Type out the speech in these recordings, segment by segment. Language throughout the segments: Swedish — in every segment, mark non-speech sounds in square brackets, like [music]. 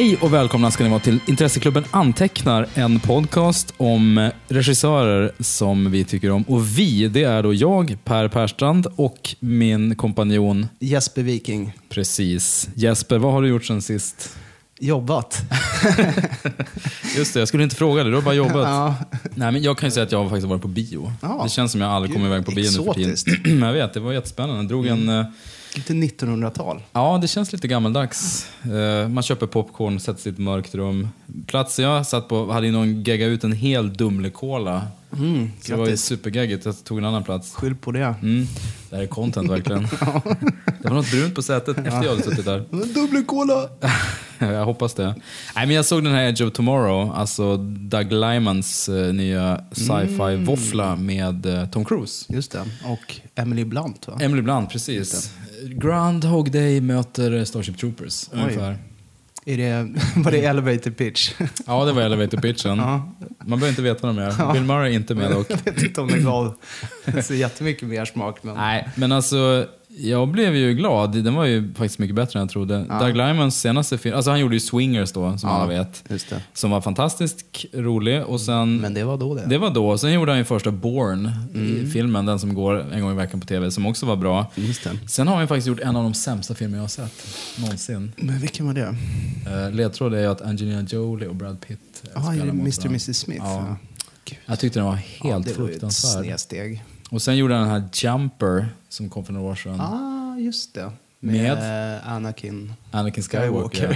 Hej och välkomna ska ni vara till Intresseklubben Antecknar, en podcast om regissörer som vi tycker om. Och vi, det är då jag, Per Perstrand och min kompanjon, Jesper Viking. precis, Jesper. Vad har du gjort sen sist? Jobbat. [laughs] Just det, jag skulle inte fråga dig, du har bara jobbat. Ja. Nej, men jag kan ju säga att jag har faktiskt varit på bio. Ja. Det känns som jag aldrig kommer iväg på bio nu för tiden. [clears throat] jag vet, det var jättespännande. Jag drog en... Lite 1900-tal. Ja, det känns lite gammaldags. Eh, Man köper popcorn, sätter sig i ett mörkt rum. Platsen jag satt på hade ju någon geggat ut en hel Dumle-cola. Mm, Så det var ju grattis. supergaggigt. Jag tog en annan plats. Skyll på det. Mm. Det här är content verkligen. [laughs] Det var något brunt på sätet efter jag hade suttit där. Dubbelkola! [laughs] Jag hoppas det. Nej, men jag såg den här Edge of Tomorrow, alltså Doug Lymans eh, nya sci-fi-våffla med eh, Tom Cruise. Just det. Och Emily Blunt va? Emily Blunt, precis. Groundhog Day möter Starship Troopers, Oj. ungefär. Är det, [laughs] var det elevator pitch? Ja, det var elevator pitchen. Ja. Man behöver inte veta vad de är. Bill Murray är inte med [laughs] dock. Jag vet inte om det gav så jättemycket mer smak. Men... Nej, men alltså jag blev ju glad. Den var ju faktiskt mycket bättre än jag trodde. Ja. Doug Lymans senaste film, alltså han gjorde ju Swingers då, som Ja. alla vet. Det. Som var fantastiskt rolig. Och sen, Men det var då det. det var då. Sen gjorde han ju första Born, Mm. filmen, den som går en gång i veckan på tv, som också var bra. Det. Sen har han faktiskt gjort en av de sämsta filmer jag har sett någonsin. Men vilken var det? Uh, ledtråd är att Angelina Jolie och Brad Pitt eh, Ja, spelar Mr mot och varandra. Mrs Smith. Ja. Jag tyckte den var helt ja, det var ju ett fruktansvärd. snedsteg. Och sen gjorde han den här Jumper som kom för några år sedan. Ah, just det. Med? Med Anakin Anakin Skywalker.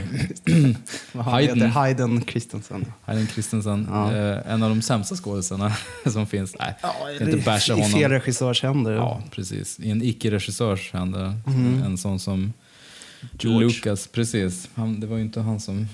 Skywalker. [laughs] [laughs] Vad han Hayden. heter? Hayden Christensen. Hayden Christensen. Ja. Eh, en av de sämsta skådisarna [laughs] som finns. Nej, kan inte basha I fel regissörs händer. Ja, precis. I en icke-regissörs händer. Mm. En sån som George. Lucas. Precis. Han, det var ju inte han som,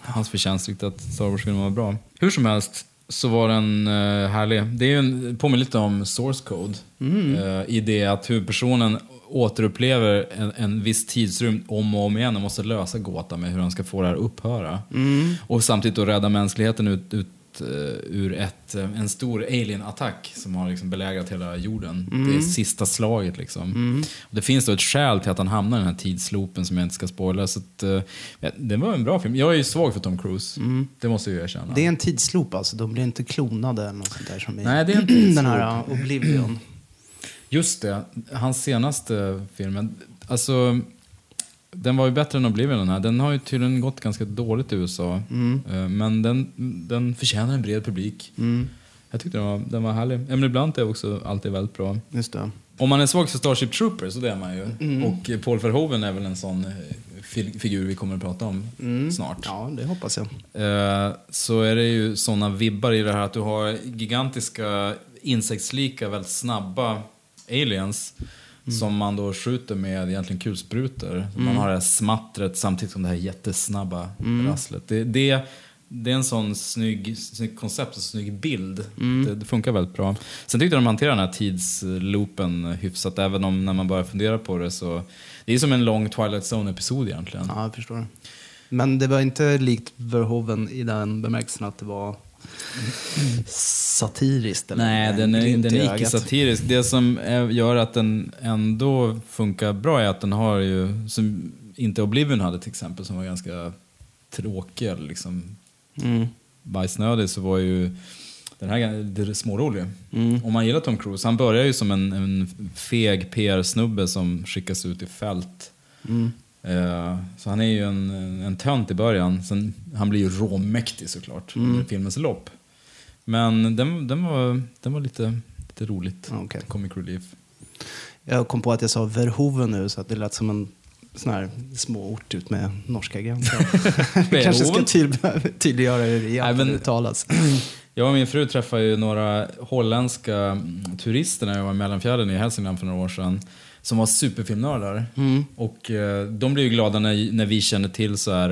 hans förtjänst att Star Wars-filmen var bra. Hur som helst så var den uh, härlig. Det är en, påminner lite om source code. Mm. Eh, I det att huvudpersonen återupplever en, en viss tidsrymd om och om igen och måste lösa gåtan med hur han ska få det här att upphöra. Mm. Och samtidigt då rädda mänskligheten ut, ut eh, ur ett, eh, en stor alien-attack som har liksom belägrat hela jorden. Mm. Det är sista slaget liksom. Och det finns då ett skäl till att han hamnar i den här tidsloopen som jag inte ska spoila. Så att, eh, ja, det var en bra film. Jag är ju svag för Tom Cruise. Det måste jag erkänna. Mm. Det är en tidsloop alltså. De blir inte klonade eller något sånt där som Nej, det är [clears throat] en tidsloop. den här Oblivion. Just det, hans senaste filmen. Alltså, den var ju bättre än Oblivion den här. Den har ju tydligen gått ganska dåligt i USA. Eh, Men den, den förtjänar en bred publik. Mm. Jag tyckte den var, den var härlig. Emily Blunt är också alltid väldigt bra. Just det. Om man är svag för Starship Troopers, så det är man ju. Mm. Och eh, Paul Verhoeven är väl en sån eh, figur vi kommer att prata om snart. Ja, det hoppas jag. Så är det ju såna vibbar i det här att du har gigantiska insektslika, väldigt snabba aliens som man då skjuter med egentligen kulsprutor. Man har det här smattret samtidigt som det här jättesnabba rasslet. Det, det, det är en sån snygg, snygg koncept, en snygg bild. Det, det funkar väldigt bra. Sen tyckte jag de hanterade den här tidsloopen hyfsat, även om när man börjar fundera på det så... Det är som en lång Twilight Zone-episod egentligen. Ja, jag förstår. Men det var inte likt Verhoeven i den bemärkelsen att det var satiriskt? Eller Nej, en den är, den är icke-satirisk. Det som gör att den ändå funkar bra är att den har ju, som inte Oblivion hade till exempel, som var ganska tråkig eller liksom Mm. bajsnödig, så var ju den här smårolig. Mm. Om man gillar Tom Cruise, han börjar ju som en, en feg PR-snubbe som skickas ut i fält. Mm. Eh, Så han är ju en, en tönt i början. Sen, han blir ju råmäktig såklart Mm. under filmens lopp. Men den, den, var, den var lite, lite roligt. Okej. Comic relief. Jag kom på att jag sa Verhoeven nu så att det lät som en sån här små ort ut med norska gränsen. [laughs] Kanske ska tydlig, tydliggöra hur det egentligen uttalas. [clears throat] Jag och min fru träffade ju några holländska turister när jag var i Mellanfjärden i Hälsingland för några år sedan. Som var superfilmnördar. Mm. Och eh, de blev ju glada när, när vi kände till så här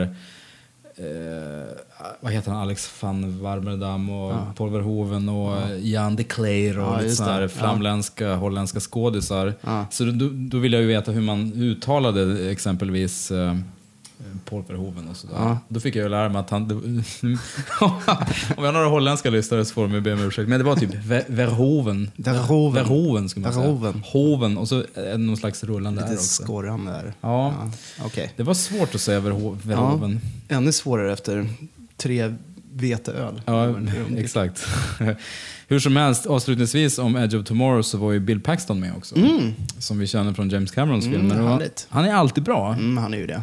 eh, vad heter han, Alex van Warmerdam och Ja. Paul Verhoeven och Jan de Cler och Ja, lite sådana här flamländska, holländska skådisar. Ja. Så då, då vill jag ju veta hur man uttalade exempelvis eh, Paul Verhoeven och sådär. Ja. Då fick jag ju lära mig att han... [laughs] om jag har några holländska lyssnare så får de ju be om ursäkt. Men det var typ Ver- Verhoeven. Verhoeven. Verhoeven skulle man säga. Verhoeven. Hoven. Och så någon slags rullande Lite där också. skorrande där. Ja. Okej. Det var svårt att säga Verho- Verhoeven. Ännu svårare efter tre veteöl. Ja, exakt. [laughs] Hur som helst, avslutningsvis om Edge of Tomorrow så var ju Bill Paxton med också. Som vi känner från James Camerons Mm, filmer. Han är alltid bra. Mm, han är ju det.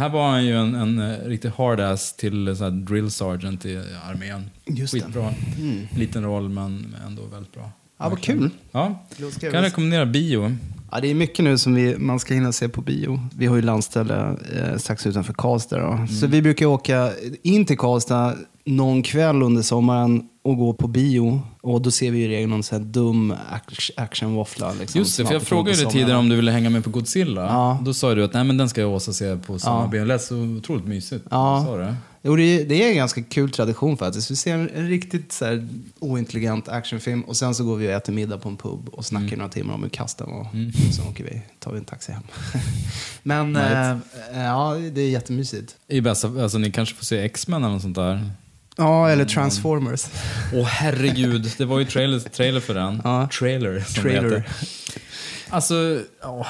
Här var han ju en, en eh, riktig hard-ass till eh, så här drill sergeant i armén. Just det. Skitbra. Mm. Liten roll men ändå väldigt bra. Ja, vad kul. Ja, jag kan väl- rekommendera bio. Ja, det är mycket nu som vi, man ska hinna se på bio. Vi har ju landställe eh, strax utanför Karlstad. Då. Så vi brukar åka in till Karlstad någon kväll under sommaren och gå på bio. Och då ser vi i regel någon sån här dum act- actionvåffla. Liksom, Just det, för jag frågade dig tidigare om du ville hänga med på Godzilla. Ja. Då sa du att Nej, men den ska jag också se på samma Ja. Det lät så otroligt mysigt. Ja. Sa du? Jo, det är, det är en ganska kul tradition faktiskt. Vi ser en, en riktigt så här, ointelligent actionfilm och sen så går vi och äter middag på en pub och snackar Mm. några timmar om hur kass den var. Och så åker vi, tar vi en taxi hem. [laughs] Men eh, ja, det är jättemysigt. I bästa, alltså, ni kanske får se X-Men eller något sånt där. Ja, eller Transformers. Åh herregud, det var ju trailer, trailer för den. Ja. Trailer, som Trailer. det heter. Alltså, ja.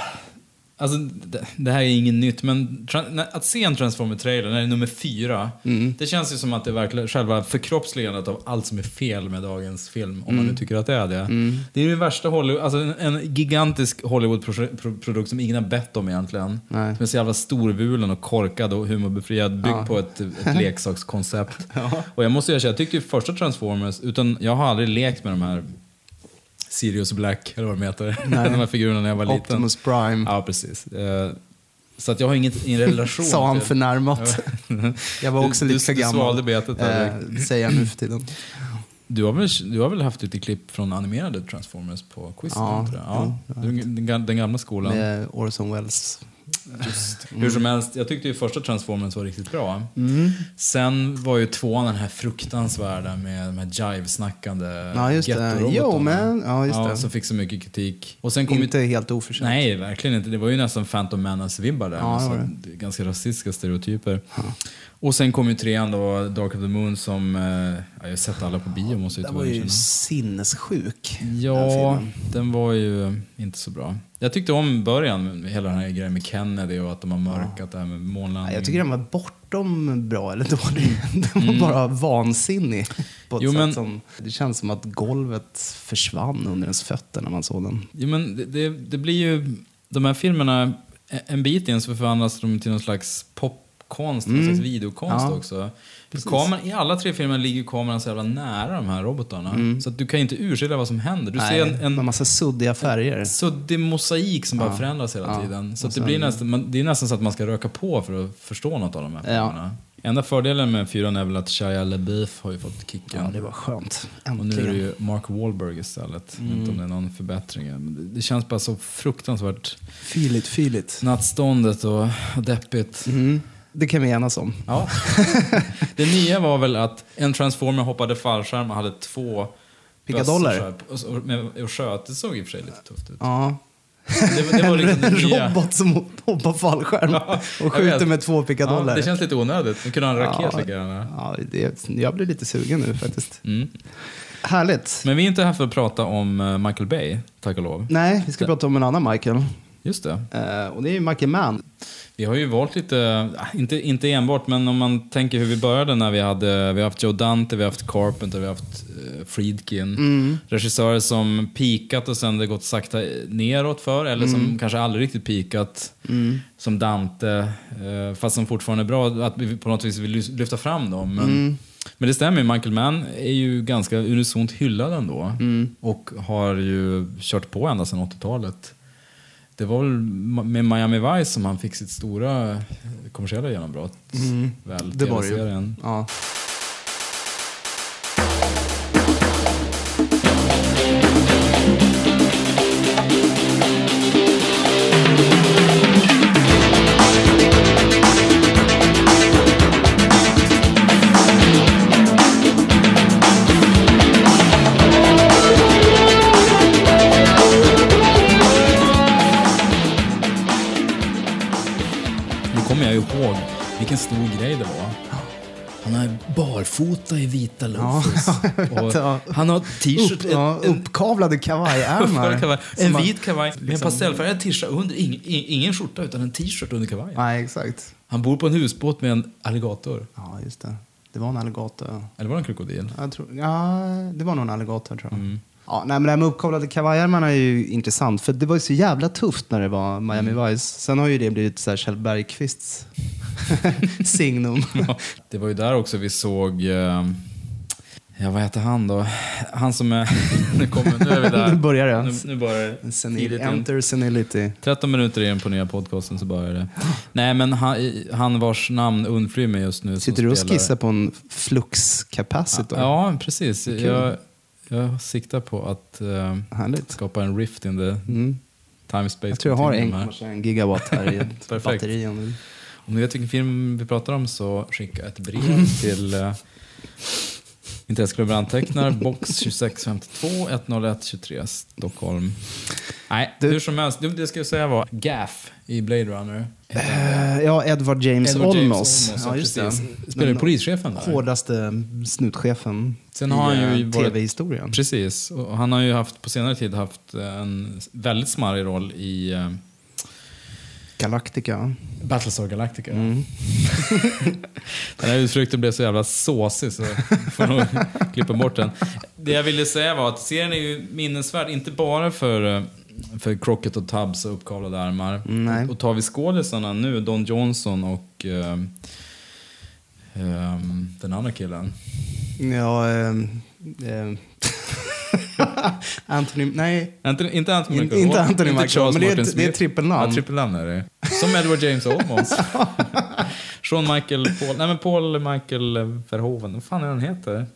Alltså, det, det här är inget nytt, men att se en Transformer-trailer när det är nummer fyra, Mm. det känns ju som att det är verkligen själva förkroppsligandet av allt som är fel med dagens film, om man Mm. nu tycker att det är det. Det är ju värsta Hollywood, alltså en, en gigantisk Hollywood-produkt som ingen har bett om egentligen. Nej. Som är så jävla storvulen och korkad och humorbefriad, byggd Ja. på ett, ett [laughs] leksakskoncept. Och jag måste erkänna, jag tyckte ju första Transformers, utan jag har aldrig lekt med de här Sirius Black, eller vad de heter. Nej. [laughs] de här figurerna när jag var liten. Optimus Prime. Ja, precis. Eh, Så att jag har inget, ingen relation [laughs] Sa han förnärmat. [laughs] Jag var också Du- lite för du- du gammal. svalde betet där eh, säger jag nu för [clears throat] tiden. Du har, väl, du har väl haft lite klipp från animerade Transformers på quiz? Ja, ja. Den, gam- den gamla skolan. Med Orson Welles. Hur som helst, jag tyckte ju första Transformers var riktigt bra. Mm. Sen var ju tvåan den här fruktansvärda med de här jive-snackande Ja, just det. ja, just det. Som fick så mycket kritik. Och sen kom ju Inte helt oförtjänt. Nej, verkligen inte. Det var ju nästan Phantom Menace-vibbar där. Ja, med det. Ganska rasistiska stereotyper. Och sen kom ju trean då, Dark of the Moon, som... Eh, ja, jag har sett alla på bio måste jag Den var ju sinnessjuk. den Ja, filmen. den var ju inte så bra. Jag tyckte om början, hela den här grejen med Kennedy och att de har mörkat det här med månlandningen. Jag tycker den var bortom bra eller dålig. [laughs] Den var bara vansinnig. På ett Jo, sätt men- som, det känns som att golvet försvann under ens fötter när man såg den. Jo, men det, det, det blir ju... De här filmerna, en bit in så förvandlas de till någon slags popkonst, någon slags videokonst Mm. Ja, också. Kameran, I alla tre filmerna ligger kameran så jävla nära de här robotarna. Så att du kan inte urskilja vad som händer. Du Mm. Nej, ser en, med en massa suddiga färger. suddig mosaik som bara Ja. förändras hela Ja. tiden. Så att det, sen- blir nästan, man, det är nästan så att man ska röka på för att förstå något av de här filmerna. Enda fördelen med fyran är väl att Shia LaBeouf har ju fått kicken. Ja, det var skönt. Och nu Äntligen. är det ju Mark Wahlberg istället. Jag vet inte om det är någon förbättring. Men det, känns bara så fruktansvärt Fyligt, fyligt. nattståndet och, och deppigt. Mm. Det kan vi enas om. Ja. [laughs] det nya var väl att en transformer hoppade fallskärm och hade två Pickadoller. och, sköt. Det såg i och för sig lite tufft ut. Ja. Det, det var [laughs] liksom det en nya. robot som hoppar fallskärm [laughs] Ja, och skjuter med två pickadoller. Ja, det känns lite onödigt. Nu kunde ha en raket Ja. lika gärna. Ja, det, jag blir lite sugen nu faktiskt. Mm. Härligt. Men vi är inte här för att prata om eh, Michael Bay, tack och lov. Nej, vi ska prata om en annan Michael. Just det. Eh, och det är Michael Mann. Vi har ju valt lite, ah, inte, inte enbart, men om man tänker hur vi började när vi hade, vi har haft Joe Dante, vi har haft Carpenter, vi har haft eh, Friedkin. Regissörer som pikat och sen det gått sakta neråt för, eller som kanske aldrig riktigt pikat. Som Dante, eh, fast som fortfarande är bra, att vi på något vis vill lyfta fram dem. Men, men det stämmer, Michael Mann är ju ganska unisont hyllad ändå. Och har ju kört på ända sedan 80-talet. Det var väl med Miami Vice som han fick sitt stora eh, kommersiella genombrott. Väl, Det var det ju. Ja. Nu kommer Vilken stor grej det var. Han är barfota i vita Ja, loafers. [laughs] ja. Han har t-shirt. Upp, ja, en- uppkavlade kavajärmar. en, vit kavaj med en liksom- pastellfärgad t-shirt under. Ingen, ingen skjorta utan en t-shirt under kavajen. Nej, exakt. Han bor på en husbåt med en alligator. Ja, just det. Det var en alligator. Eller var det en krokodil? Jag tror, ja, det var nog en alligator tror jag. Mm. Ja, nej, men det här med uppkavlade kavajärmarna är ju intressant. För det var ju så jävla tufft när det var Miami Mm. Vice. Sen har ju det blivit så här Kjell Bergqvists [laughs] signum. Ja, det var ju där också vi såg... eh, Ja, vad heter han då? Han som är... [laughs] Nu, kommer, nu är vi där. [laughs] Nu börjar det. Nu, nu börjar det. Senil, enter senility. 13 minuter in på nya podcasten så börjar det. Nej, men han, han vars namn undflyr mig just nu. Sitter du och skissar på en flux capacitor? Ja, precis. Kul. Jag, jag siktar på att Härligt. skapa en rift in the Mm. time-space Jag tror jag har continuum här. 1,21 gigawatt här i ett [laughs] Perfekt. batteri. om du- Om ni vet vilken film vi pratar om så skicka ett brev [laughs] till uh, Intresseklubben antecknar, box 2652 101 23 Stockholm. Nej, Du- hur som helst. Det, ska jag säga var Gaff i Blade Runner. Eh, Ja, Edward James Edward James Olmos. Olmos, ja, just precis. det. Spelar polischefen där. Hårdaste snutchefen Sen har han ju eh, tv-historien. Precis. Och han har ju haft, på senare tid haft en väldigt smarrig roll i uh, Galactica. Battlestar Galactica. Mm. [laughs] Den här uttrycket blev så jävla såsig så får nog klippa bort den. Det jag ville säga var att serien är ju minnesvärd, inte bara för, eh, för Crockett och Tubbs och uppkavlade armar. Nej. Och, tar vi skådisarna nu, Don Johnson och eh, ehm, den andra killen. Ja, ehm, [laughs] [laughs] Anthony... Nej, Inte, inte Anthony In- Michael inte Anthony Michael, Charles men det är det är trippelnamn. Ja, trippelnamn är det. Som Edward James Olmos. Sean [laughs] Michael Paul, nej men Paul Michael Verhoeven, vad fan är han heter?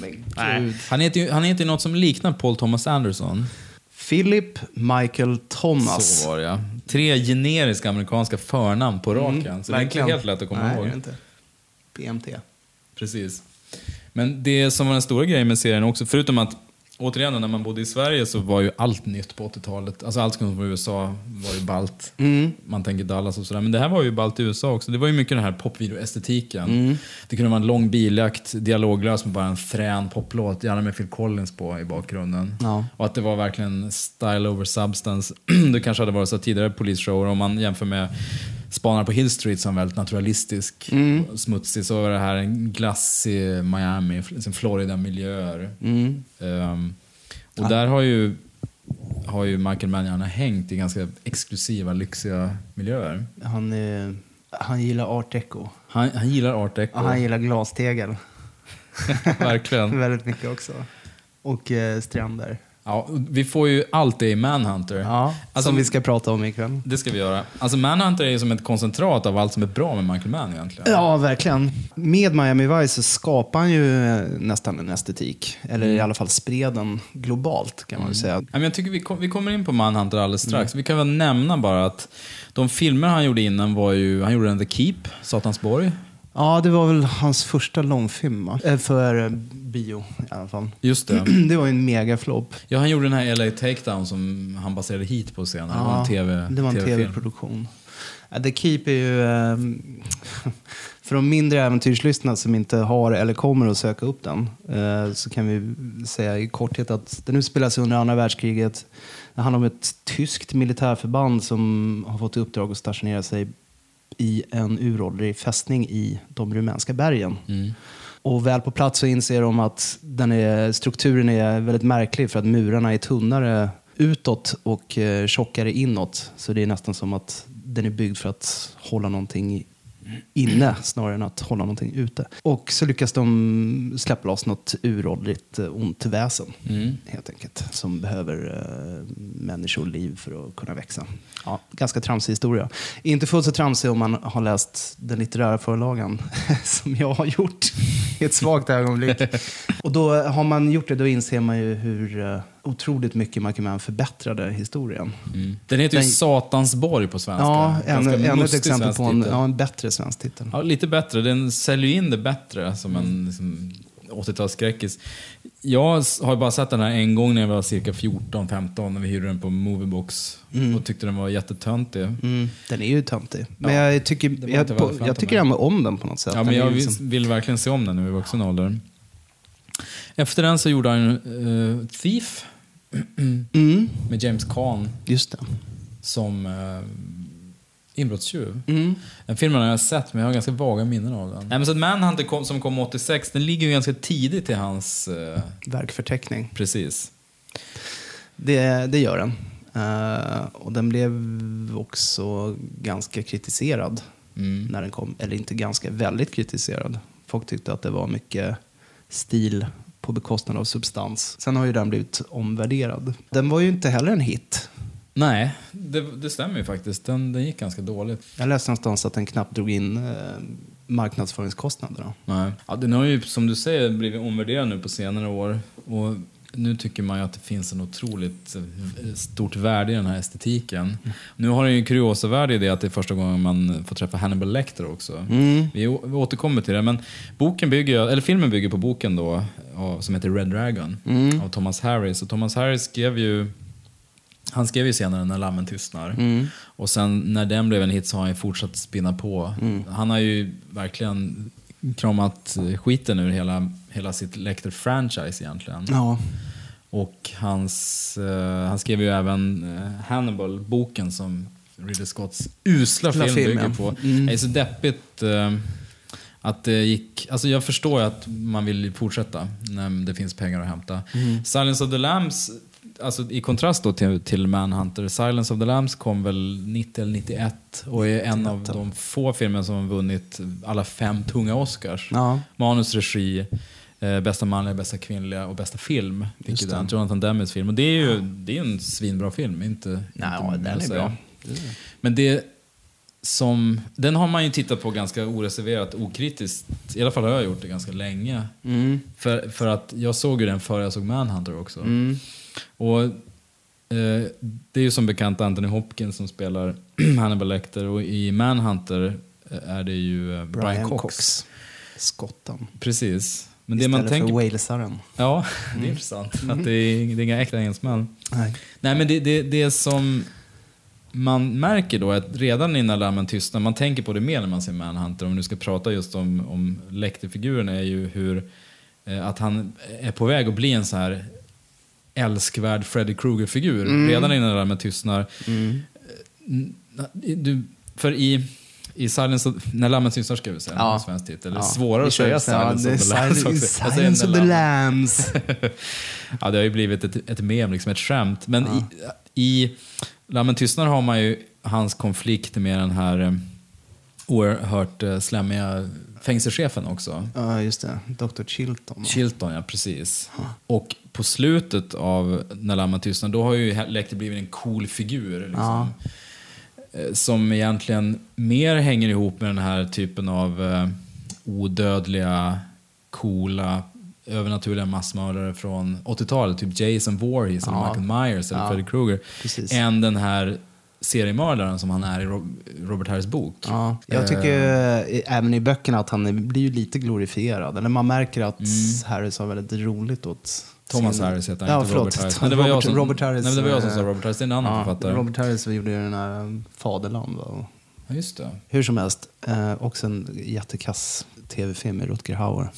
Nej, [laughs] Nej. Han heter ju han heter något som liknar Paul Thomas Anderson. Philip Michael Thomas. Så var det ja. Tre generiska amerikanska förnamn på raken. Mm, så det är inte helt lätt att komma Nej, ihåg. inte. PMT. Precis. Men det som var den stora grejen med serien också, förutom att Återigen, när man bodde i Sverige så var ju allt nytt på 80-talet. Alltså allt som kom från USA var ju balt. Mm. Man tänker Dallas och sådär. Men det här var ju balt i USA också. Det var ju mycket den här popvideoestetiken. Mm. Det kunde vara en lång biljakt, dialoglös med bara en frän poplåt. Gärna med Phil Collins på i bakgrunden. Ja. Och att det var verkligen style over substance. [clears throat] det kanske hade varit så tidigare polisshower om man jämför med Spanar på Hill Street som väldigt naturalistisk Mm. smutsig så var det här en glassig Miami, liksom Florida-miljöer. Mm. Ehm, och där har ju, har ju Michael Mann hängt i ganska exklusiva, lyxiga miljöer. Han, eh, han gillar art deco. Han, han gillar art deco, Och han gillar glastegel. [laughs] verkligen. [laughs] Väldigt mycket också. Och eh, stränder. Ja, vi får ju allt det i Manhunter. Ja, Alltså, som vi ska prata om ikväll. Det ska vi göra. Alltså Manhunter är ju som ett koncentrat av allt som är bra med Michael Mann egentligen. Ja, verkligen. Med Miami Vice så skapar han ju nästan en estetik. Eller i alla fall spred den globalt kan man väl säga. Ja, men jag tycker vi, kom, vi kommer in på Manhunter alldeles strax. Vi kan väl nämna bara att de filmer han gjorde innan var ju, han gjorde den The Keep, Satansborg. Ja, det var väl hans första långfilm va? Eh, för eh, bio i alla fall. Just det. [clears throat] Det var ju en megaflopp. Ja, han gjorde den här LA Takedown som han baserade hit på senare. det var en TV, det var en tv-produktion. Ja, The Keep är ju... ehm, [laughs] för de mindre äventyrslyssnarna som inte har eller kommer att söka upp den eh, så kan vi säga i korthet att den utspelar sig under andra världskriget. Det handlar om ett tyskt militärförband som har fått i uppdrag att stationera sig i en uråldrig fästning i de rumänska bergen. Mm. Och väl på plats så inser de att den är, strukturen är väldigt märklig för att murarna är tunnare utåt och eh, tjockare inåt. Så det är nästan som att den är byggd för att hålla någonting inne snarare än att hålla någonting ute. Och så lyckas de släppa loss något uråldrigt eh, ont väsen. Mm. Helt enkelt. Som behöver eh, människoliv för att kunna växa. Ja, ganska tramsig historia. Inte fullt så tramsig om man har läst den litterära förlagan [laughs] som jag har gjort [laughs] i ett svagt ögonblick. Och då har man gjort det, då inser man ju hur eh, otroligt mycket Mann förbättrade historien. Mm. Den heter ju Den- Satansborg på svenska. Ja, ännu, ännu ett exempel på en, ja, en bättre svensk titel. Ja, lite bättre. Den säljer ju in det bättre som en liksom, 80-talsskräckis. Jag har bara sett den här en gång när jag var cirka 14-15 när vi hyrde den på Moviebox och tyckte den var jättetöntig. Mm, den är ju töntig. Men Ja, jag tycker, jag, jag på, jag tycker ändå om den på något sätt. Ja, men jag liksom- vill verkligen se om den nu i vuxen ålder. Efter den så gjorde han uh, Thief Mm, med James Caan just det. som uh, inbrottstjuv. Mm. Den filmen har jag sett, men jag har ganska vaga minnen av den. Nej, men så att Manhunter kom, som kom 86, den ligger ju ganska tidigt i hans... eh, Verkförteckning. precis. Det, det gör den. Eh, och den blev också ganska kritiserad Mm. när den kom. Eller inte ganska, väldigt kritiserad. Folk tyckte att det var mycket stil på bekostnad av substans. Sen har ju den blivit omvärderad. Den var ju inte heller en hit. Nej, det, det stämmer ju faktiskt. Den, den gick ganska dåligt. Jag läste någonstans att den knappt drog in eh, marknadsföringskostnader. Då. Nej. Ja, den har ju, som du säger, blivit omvärderad nu på senare år. Och nu tycker man ju att det finns en otroligt eh, stort värde i den här estetiken. Nu har den ju kuriosavärde i det att det är första gången man får träffa Hannibal Lecter också. Mm. Vi, återkommer till det, men boken bygger, eller filmen bygger på boken då, som heter Red Dragon, Mm. av Thomas Harris. Och Thomas Harris skrev ju han skrev ju senare När lammen tystnar. Mm. Och sen när den blev en hit så har han fortsatt spinna på. Han har ju verkligen kramat skiten ur hela, hela sitt Lecter-franchise egentligen. Ja. Och hans, eh, han skrev ju även eh, Hannibal, boken som Ridley Scotts usla film film, bygger på. Mm. Det är så deppigt eh, att det gick... Alltså jag förstår ju att man vill fortsätta när det finns pengar att hämta. Mm. Silence of the Lambs, alltså i kontrast då till, till Manhunter, Silence of the Lambs kom väl 90 eller 91 och är en av 91, de få filmer som har vunnit alla fem tunga Oscars. Ja. Manus, regi, eh, bästa manliga, bästa kvinnliga och bästa film. Vilket är Jonathan Demmes film. Och det är ju det är en svinbra film, inte, Nej, inte den är bra. Men det som, den har man ju tittat på ganska oreserverat, okritiskt. I alla fall har jag gjort det ganska länge. Mm. För, för att jag såg ju den före jag såg Manhunter också. Mm. Och eh, det är ju som bekant Anthony Hopkins som spelar [clears throat] Hannibal Lecter och i Manhunter eh, är det ju eh, Brian, Cox. Skotten. Precis. Men det Istället man tänker för walesaren. Ja, [laughs] det är intressant. Att det är, det är inga äkta engelsmän. Nej. Nej, men det, det, det som man märker då att redan innan lammen tystnar, man tänker på det mer när man ser Manhunter, om vi nu ska prata just om, om Lecter-figuren, är ju hur eh, att han är på väg att bli en så här älskvärd Freddy Krueger-figur. Redan innan lammen tystnar. Mm. Du, för i, i Silence of, när lammen tystnar ska vi säga, Ja. ja. svensk titel. Det är Ja. svårare att säga ja, Silence of the Lambs Silence- Silence of the Lambs. [laughs] Ja, det har ju blivit ett, ett mem, liksom ett skämt. Men i, i Lammen tystnar har man ju hans konflikt med den här eh, oerhört eh, slemmiga fängelsechefen också. Ja, just det. Dr. Chilton. Chilton, ja precis. Och på slutet av När lammen tystnar, då har ju Lecter blivit en cool figur. Liksom, Ja. Eh, Som egentligen mer hänger ihop med den här typen av eh, odödliga, coola, övernaturliga massmördare från 80-talet. Typ Jason Voorhees, eller Ja. Michael Myers eller Ja. Freddy Krueger. Precis. Än den här seriemördaren som han är i Rob- Robert Harris bok. Ja, jag tycker eh, även i böckerna att han blir lite glorifierad. Eller man märker att Harris har väldigt roligt åt Thomas sin- Harris heter han, ja, inte. Robert Harris. Men det var jag Robert- som, Robert Harris. nej, det var jag som eh, sa Robert Harris, det är en annan ja, författare. Robert Harris gjorde ju den här eh, Faderland. Va? Ja, just det. Hur som helst, eh, också en jättekass tv-film med Rutger Hauer.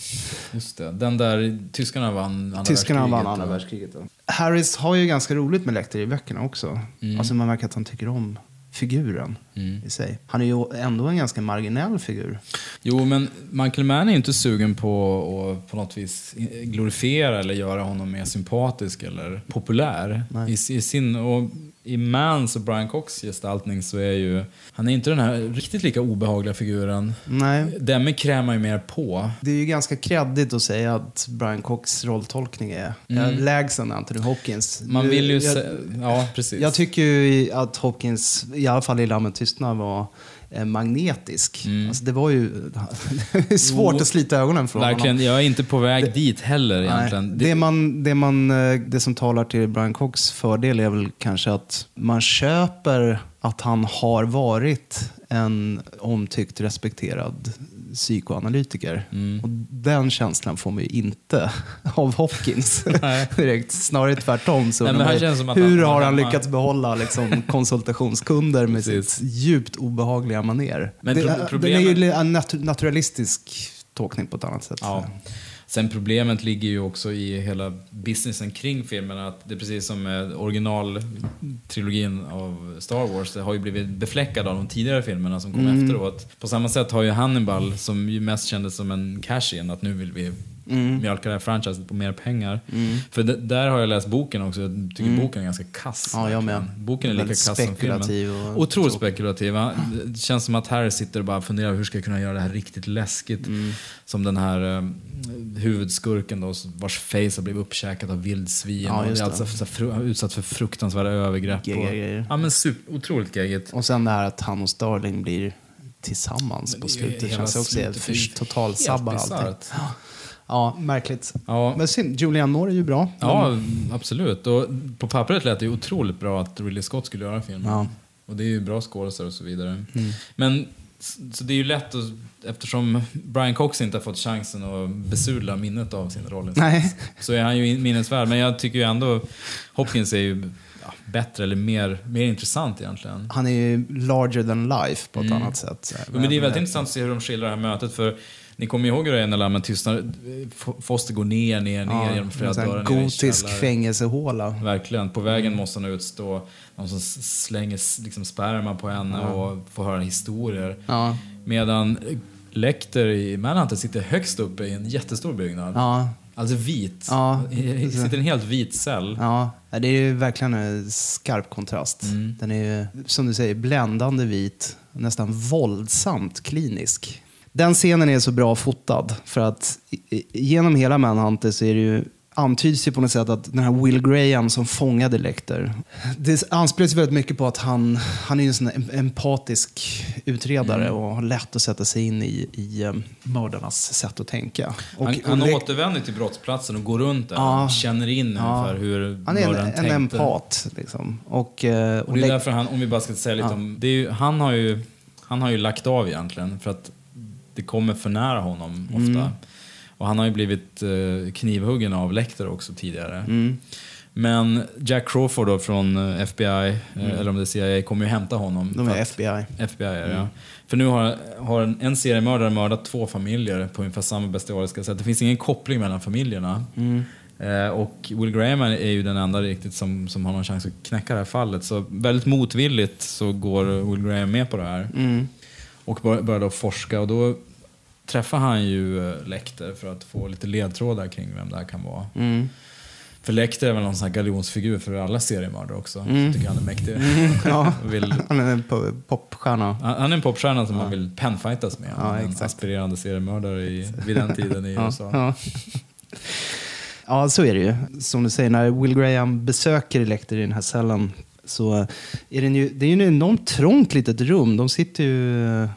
Just det. Den där tyskarna vann andra Tyskarna vann världskriget, andra och- världskriget. Harris har ju ganska roligt med Lecter i böckerna också. Mm. Alltså man märker att han tycker om figuren Mm. i sig. Han är ju ändå en ganska marginell figur. Jo, men Michael Mann är inte sugen på att på något vis glorifiera eller göra honom mer sympatisk eller populär. Nej. I, i, sin, och I Mans och Brian Cox gestaltning så är ju, han är inte den här riktigt lika obehagliga figuren. Nej, Demme krämar ju mer på. det är ju ganska kreddigt att säga att Brian Cox rolltolkning är mm. lägsen Anthony Hopkins. Man vill ju... jag, se, ja, precis. jag tycker ju att Hopkins, i alla fall i Lammen tystnad, var magnetisk. Mm. Alltså det var ju det [laughs] är svårt Jo, att slita ögonen från honom. Verkligen, jag är inte på väg dit heller egentligen. Nej, det, man, det, man, eh, det som talar till Brian Cox fördel är väl kanske att man köper att han har varit en omtyckt, respekterad psykoanalytiker. Mm. Och den känslan får man ju inte [laughs] av Hopkins. [laughs] Direkt. Snarare tvärtom. Så Nej, man hur han- har han lyckats behålla liksom, [laughs] konsultationskunder med sitt djupt obehagliga maner? Men det, pro- Den är ju en nat- naturalistisk tolkning på ett annat sätt. Ja. Sen problemet ligger ju också i hela businessen kring filmen. Att det är precis som originaltrilogin av Star Wars. Det har ju blivit befläckad av de tidigare filmerna som kom Mm. efteråt. På samma sätt har ju Hannibal, som ju mest kändes som en cash-in, att nu vill vi Mm. mjölka det här franchiset på mer pengar. För d- där har jag läst boken också. Jag tycker boken är ganska kass. Mm. Ja, jag med. Boken är lika kass som filmen. spekulativ och- Otroligt spekulativ. va? Det känns som att Harry sitter och bara funderar hur ska jag kunna göra det här riktigt läskigt. Mm. Som den här eh, huvudskurken då, vars face har blivit uppkäkat av vildsvin. Ja, och det. alltså så fru- utsatt för fruktansvärda övergrepp. Gegga och, ja, men super, otroligt geggigt. Och sen det här att han och Starling blir tillsammans på det slutet. hela känns också slutet helt sabbar allting. Ja, märkligt. Ja, Men synd, Julianne Moore är ju bra. ja, absolut. Och på pappret lät det ju otroligt bra att Ridley Scott skulle göra filmen. Ja. Och det är ju bra skådespelare och så vidare. Men s- så det är ju lätt att, eftersom Brian Cox inte har fått chansen att besudla minnet av sin roll. Nej. Så är han ju in- minnesvärd. Men jag tycker ju ändå Hopkins är ju ja, bättre eller mer, mer intressant egentligen. Han är ju larger than life på ett Mm. annat sätt. Men det är väldigt intressant att se hur de skildrar det här mötet. För ni kommer ihåg hur det är när lammen tystnar. Foster går ner, ner, ner genom flera gotisk fängelsehåla. Verkligen. På vägen måste han utstå någon som slänger liksom sperma på henne och får höra historier. Ja. Medan Lecter i Manhunter sitter högst uppe i en jättestor byggnad. Ja. Alltså vit. Ja. Sitter i en helt vit cell. Ja, det är ju verkligen en skarp kontrast. Mm. Den är ju, som du säger, bländande vit, nästan våldsamt klinisk. Den scenen är så bra fotad för att genom hela Manhunter så är det ju antyds ju på något sätt att den här Will Graham som fångade Lecter, det anspelas väldigt mycket på att han, han är en sån em- empatisk utredare Mm. och har lätt att sätta sig in i, i eh, mördarnas sätt att tänka. Och, Han, han och återvänder till brottsplatsen och går runt där Ja. och känner in Ja. ungefär hur han är en, en empat. Liksom. Och, eh, och Och det är därför han, om vi bara ska säga lite om, det är ju, han, har ju, han har ju lagt av egentligen för att det kommer för nära honom ofta. Mm. Och han har ju blivit eh, knivhuggen av Lecter också tidigare. Mm. Men Jack Crawford då från eh, FBI, eh, eller om det är CIA, kommer ju hämta honom. Mm. De är FBI. FBI är det, ja. För nu har, har en, en seriemördare mördat två familjer på ungefär samma bestialiska sätt. Det finns ingen koppling mellan familjerna. Eh, och Will Graham är är ju den enda riktigt som, som har någon chans att knäcka det här fallet. Så väldigt motvilligt så går Will Graham med på det här. Mm. Och bör- börjar då forska och då träffar han ju eh, Lecter för att få lite ledtrådar kring vem det här kan vara. Mm. För Lecter är väl någon sån här galjonsfigur för alla seriemördare också. Mm. Tycker han är mäktig. [laughs] Ja. Och [laughs] vill, Han är en po- popstjärna. han är en popstjärna som man vill penfightas med. Ja, en aspirerande seriemördare i, vid den tiden i [laughs] Ja, USA. ja. ja, så är det ju. Som du säger, när Will Graham besöker Electer i den här cellen så är den ju, det är ju ett enormt trångt litet rum. De sitter ju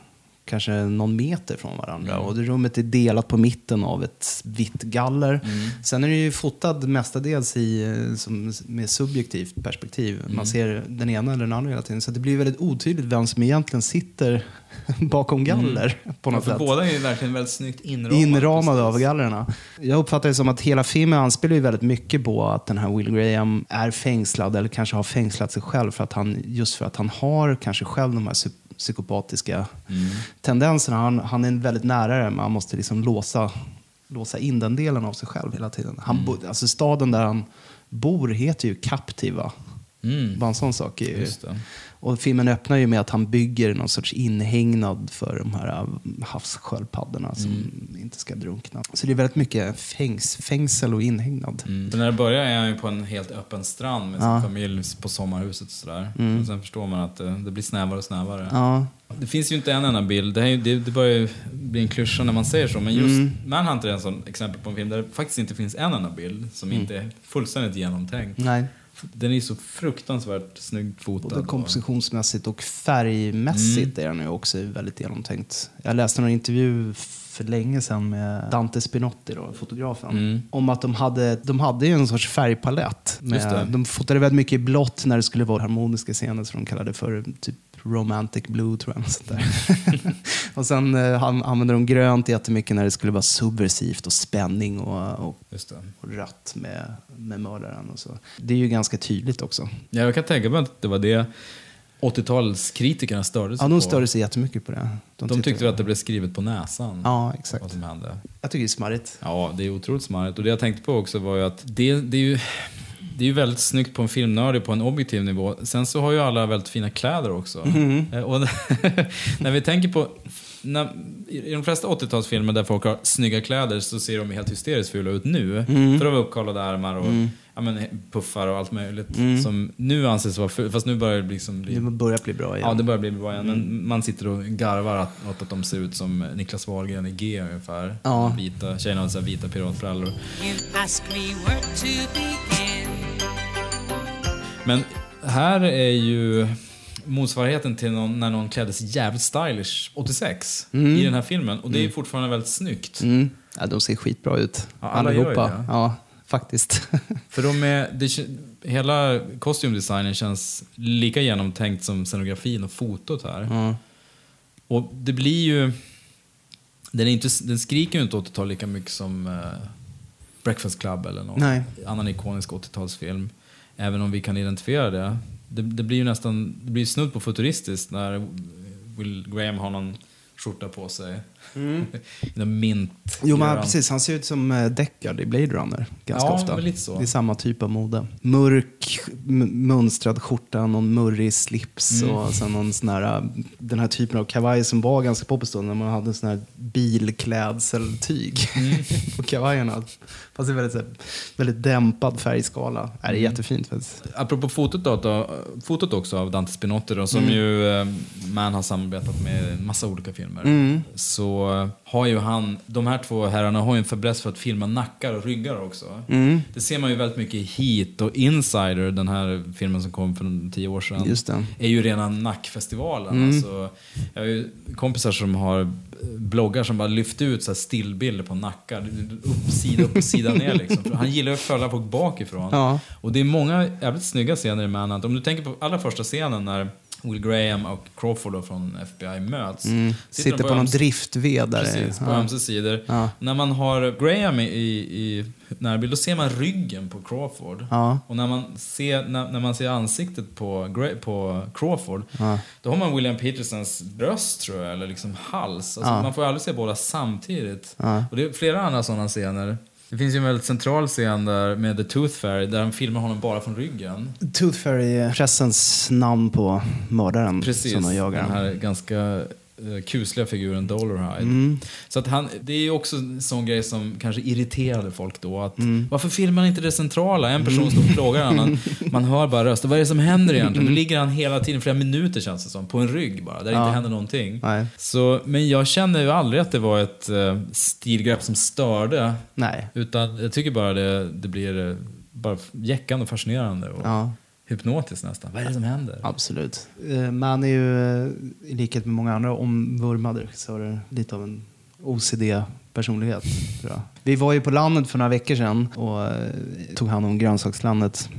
kanske någon meter från varandra Mm. och det rummet är delat på mitten av ett vitt galler. Mm. Sen är det ju fotad mestadels i, som, med subjektivt perspektiv. Mm. Man ser den ena eller den andra hela tiden. Så det blir väldigt otydligt vem som egentligen sitter [laughs] bakom galler på Ja, något för sätt båda är ju verkligen väldigt snyggt inramade. inramade av gallerna. Jag uppfattar det som att hela filmen anspelar ju väldigt mycket på att den här Will Graham är fängslad eller kanske har fängslat sig själv för att han, just för att han har kanske själv de här psykopatiska Mm. tendenserna. Han, han är väldigt nära det, men han måste liksom låsa, låsa in den delen av sig själv hela tiden. Han bo, alltså staden där han bor heter ju Captiva. Mm. Bara en sån sak är ju... Och filmen öppnar ju med att han bygger någon sorts inhägnad för de här äh, havssköldpaddorna som Mm. inte ska drunkna. Så det är väldigt mycket fängs, fängsel och inhägnad. Mm. För när det börjar är han ju på en helt öppen strand med sin Ja. familj på sommarhuset och sådär. Mm. Och sen förstår man att det, det blir snävare och snävare. Ja, Det finns ju inte en enda bild. Det, här, är det, det börjar ju bli en klyscha när man säger så. Men just Mm. Manhunter är en sån exempel på en film där det faktiskt inte finns en enda bild som Mm. inte är fullständigt genomtänkt. nej. Den är så fruktansvärt snyggt fotad. Både kompositionsmässigt och färgmässigt är den ju också väldigt genomtänkt. Jag läste någon intervju för länge sedan med Dante Spinotti, då, fotografen. Mm. Om att de hade, de hade ju en sorts färgpalett. Med, de fotade väldigt mycket i blått när det skulle vara harmoniska scener som de kallade för typ romantic blue tror jag. Sånt där. [laughs] och sen eh, han- använde de grönt jättemycket när det skulle vara subversivt och spänning och, och, och rött med, med mördaren. Och så. Det är ju ganska tydligt också. Ja, jag kan tänka mig att det var det 80-talskritikerna störde sig Ja, de på. störde sig jättemycket på det. De tyckte att det blev skrivet på näsan. Ja, exakt. Vad som hände. Jag tycker det är smarrigt. Ja, det är otroligt smarrigt. Och det jag tänkte på också var ju att det, det är ju... Det är ju väldigt snyggt på en filmnördig på en objektiv nivå. Sen så har ju alla väldigt fina kläder också. Eh, Och [laughs] när vi tänker på... När, I de flesta 80-talsfilmer där folk har snygga kläder så ser de helt hysteriskt fula ut nu. För de har uppkollade armar och ja, men, puffar och allt möjligt. Som nu anses vara fult. Fast nu börjar det liksom bli... Det börjar bli bra igen. Ja, det börjar bli bra igen. Men man sitter och garvar att- åt att de ser ut som Niklas Wahlgren i G ungefär. Ja. Vita, tjejerna har vita piratbrallor. You ask me where to begin. Men här är ju motsvarigheten till någon, när någon klädde sig jävligt stylish 86 i den här filmen. Och det är fortfarande väldigt snyggt. Mm. Ja, de ser skitbra ut. Ja, alla gör allihopa. det. Ja, faktiskt. [laughs] För de är, det, hela kostymdesignen känns lika genomtänkt som scenografin och fotot här. ja. Och det blir ju... Den, är inte, den skriker ju inte 80-tal lika mycket som eh, Breakfast Club eller någon Nej. annan ikonisk 80-talsfilm. Även om vi kan identifiera det. Det, det blir ju nästan det blir snudd på futuristiskt när Will Graham har någon skjorta på sig. Mm. [laughs] mint. Jo, men precis. Han ser ut som eh, Deckard i Blade Runner ganska Ja, ofta. lite så. Det är samma typ av mode. Mörk, mönstrad skjorta, någon murrig slips Mm. och sen någon sån här, eh, den här typen av kavaj som var ganska poppis då när man hade sån här bilklädseltyg Mm. [laughs] på kavajerna. Fast det är väldigt, så väldigt dämpad färgskala. Äh, Det är Mm. jättefint faktiskt. Apropå fotot, då, då, fotot också av Dante Spinotti då, som ju eh, Man har samarbetat med en massa olika filmer. Mm. Så eh, har ju han, de här två herrarna har ju en fäbless för att filma nackar och ryggar också. Mm. Det ser man ju väldigt mycket i Heat och Insider, den här filmen som kom för tio år sedan. Just det. är ju rena nackfestivalen. Mm. Alltså, jag har ju kompisar som har bloggar som bara lyft ut så här stillbilder på nackar. Upp, sida upp och sida ner [laughs] liksom. För han gillar att följa folk bakifrån. Ja. Och det är många jävligt snygga scener i Manhunt. Om du tänker på allra första scenen när Will Graham och Crawford då från FBI möts. Mm. Sitter Sitter på någon öms- driftved där. Precis, på Ja. ömse sidor. Ja. När man har Graham i, i, närbild, då ser man ryggen på Crawford. Ja. Och när man ser, när, när man ser ansiktet på, på Crawford, Ja. då har man William Petersons bröst tror jag, eller liksom hals. Alltså. Man får ju aldrig se båda samtidigt. Och det är flera andra sådana scener. Det finns ju en väldigt central scen där med The Tooth Fairy, där han filmar honom bara från ryggen. Tooth Fairy är pressens namn på mördaren Precis, som de jagar. den här ganska kusliga figuren Dollarhide. Mm. Så att han, det är ju också en sån grej som kanske irriterade folk då. Att, Mm. Varför filmar han inte det centrala? En person står och plågar en annan. [laughs] Man hör bara röster. Vad är det som händer egentligen? Nu ligger han hela tiden, flera minuter känns det som, på en rygg bara, där det Ja. inte händer någonting. Nej. Så, men jag känner ju aldrig att det var ett uh, stilgrepp som störde. Nej. Utan jag tycker bara det, det blir eh, bara jäckande och fascinerande. Och Ja, hypnotiskt nästan. Vad är det som händer? absolut. Eh, Man är ju, eh, i likhet med många andra omvurmade regissörer, lite av en OCD-personlighet. Vi var ju på landet för några veckor sedan och eh, tog hand om grönsakslandet.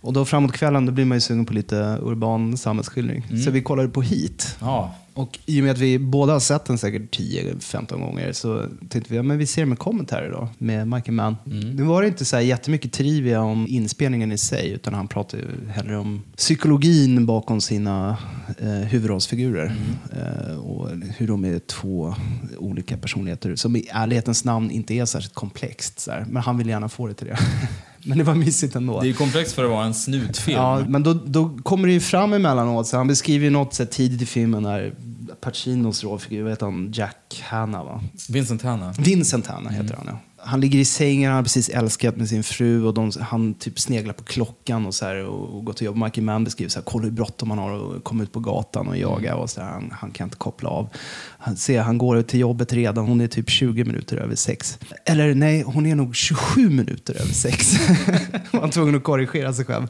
Och då framåt kvällen då blir man ju sugen på lite urban samhällsskildring. Så vi kollade på Heat. Ja, Och i och med att vi båda har sett den säkert 10-15 gånger så tänkte vi att ja, vi ser med kommentar då med Michael Mann. Nu var det inte så här jättemycket trivia om inspelningen i sig utan han pratade hellre om psykologin bakom sina eh, huvudrollsfigurer. Eh, och hur de är två olika personligheter som i ärlighetens namn inte är särskilt komplext. Så här. Men han vill gärna få det till det. [laughs] Men det var mysigt ändå. det är ju komplext för att vara en snutfilm. Ja, men då, då kommer det ju fram emellanåt. Så han beskriver något så här, tidigt i filmen när Pacinos rollfigur, vad heter han? Jack Hanna va? Vincent Hanna. Vincent Hanna heter han ja. han ligger i sängen, han har precis älskat med sin fru och de, han typ sneglar på klockan och, så här, och, och går till jobb. Michael Mann beskriver så här, kolla hur bråttom han har och komma ut på gatan och jaga. Och så här, han, han kan inte koppla av. Han, ser, han går till jobbet redan, hon är typ 20 minuter över sex. Eller nej, hon är nog 27 minuter över sex. [laughs] han var tvungen att korrigera sig själv.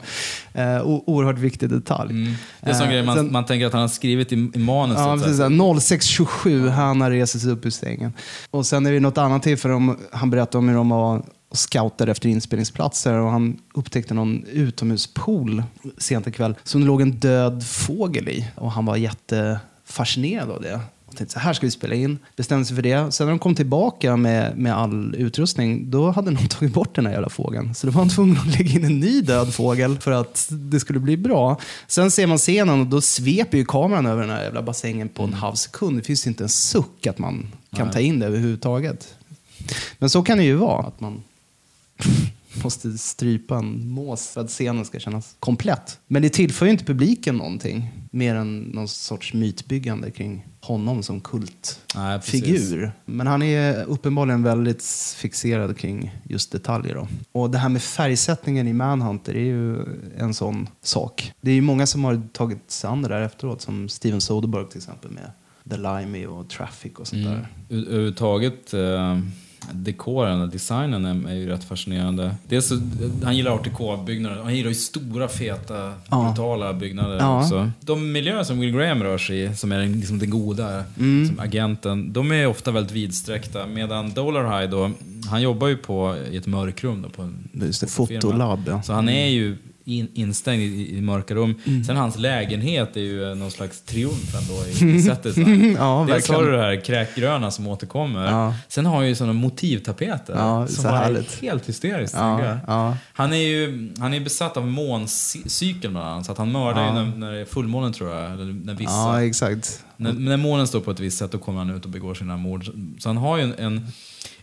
Eh, oerhört viktig detalj. Mm. Det är en Eh, grej man, sen- man tänker att han har skrivit i, i manuset. Ja, precis. här. 06.27, han har rest sig upp ur sängen. Och sen är det något annat tillfälle, om, han berättade om hur de var och scoutade efter inspelningsplatser och han upptäckte någon utomhuspool sent en kväll som det låg en död fågel i. Och han var jättefascinerad av det. Och tänkte så här ska vi spela in. Bestämde sig för det. Sen när de kom tillbaka med, med all utrustning, då hade någon [laughs] tagit bort den här jävla fågeln. Så då var han tvungen att lägga in en ny död fågel för att det skulle bli bra. Sen ser man scenen och då sveper ju kameran över den här jävla bassängen på en halv sekund. Det finns inte en suck att man kan ta in det överhuvudtaget. Men så kan det ju vara. Att man [laughs] måste strypa en mås för att scenen ska kännas komplett. Men det tillför ju inte publiken någonting. Mer än någon sorts mytbyggande kring honom som Nej, kultfigur. Men han är uppenbarligen väldigt fixerad kring just detaljer. Då. Och det här med färgsättningen i Manhunter är ju en sån sak. Det är ju många som har tagit sig an det där efteråt. Som Steven Soderbergh till exempel med The Limey och Traffic och sånt Mm. där. Överhuvudtaget, eh, dekoren och designen är, är ju rätt fascinerande. Dels så, han gillar art deco-byggnader. Han gillar ju stora, feta, Ja. brutala byggnader Ja. också. De miljöer som Will Graham rör sig i, som är den, liksom den goda, Mm. som agenten, de är ofta väldigt vidsträckta. Medan Dollar High då, han jobbar ju på, i ett mörkrum då, på en Just det, fotofirma. fotolab. Ja. Så han är ju in, instängd i, i mörka rum. Mm. Sen hans lägenhet är ju någon slags triumf ändå i, i [laughs] sättet. Ja, Dels har du det här kräkgröna som återkommer. Ja. Sen har han ju sådana motivtapeter Ja, som är helt hysteriskt Ja, ja. Han är ju han är besatt av måncykeln bland annat. Så att han mördar ju när, när det är fullmånen tror jag. Eller när vissa. ja, exakt. När, när månen står på ett visst sätt då kommer han ut och begår sina mord. Så han har ju en, en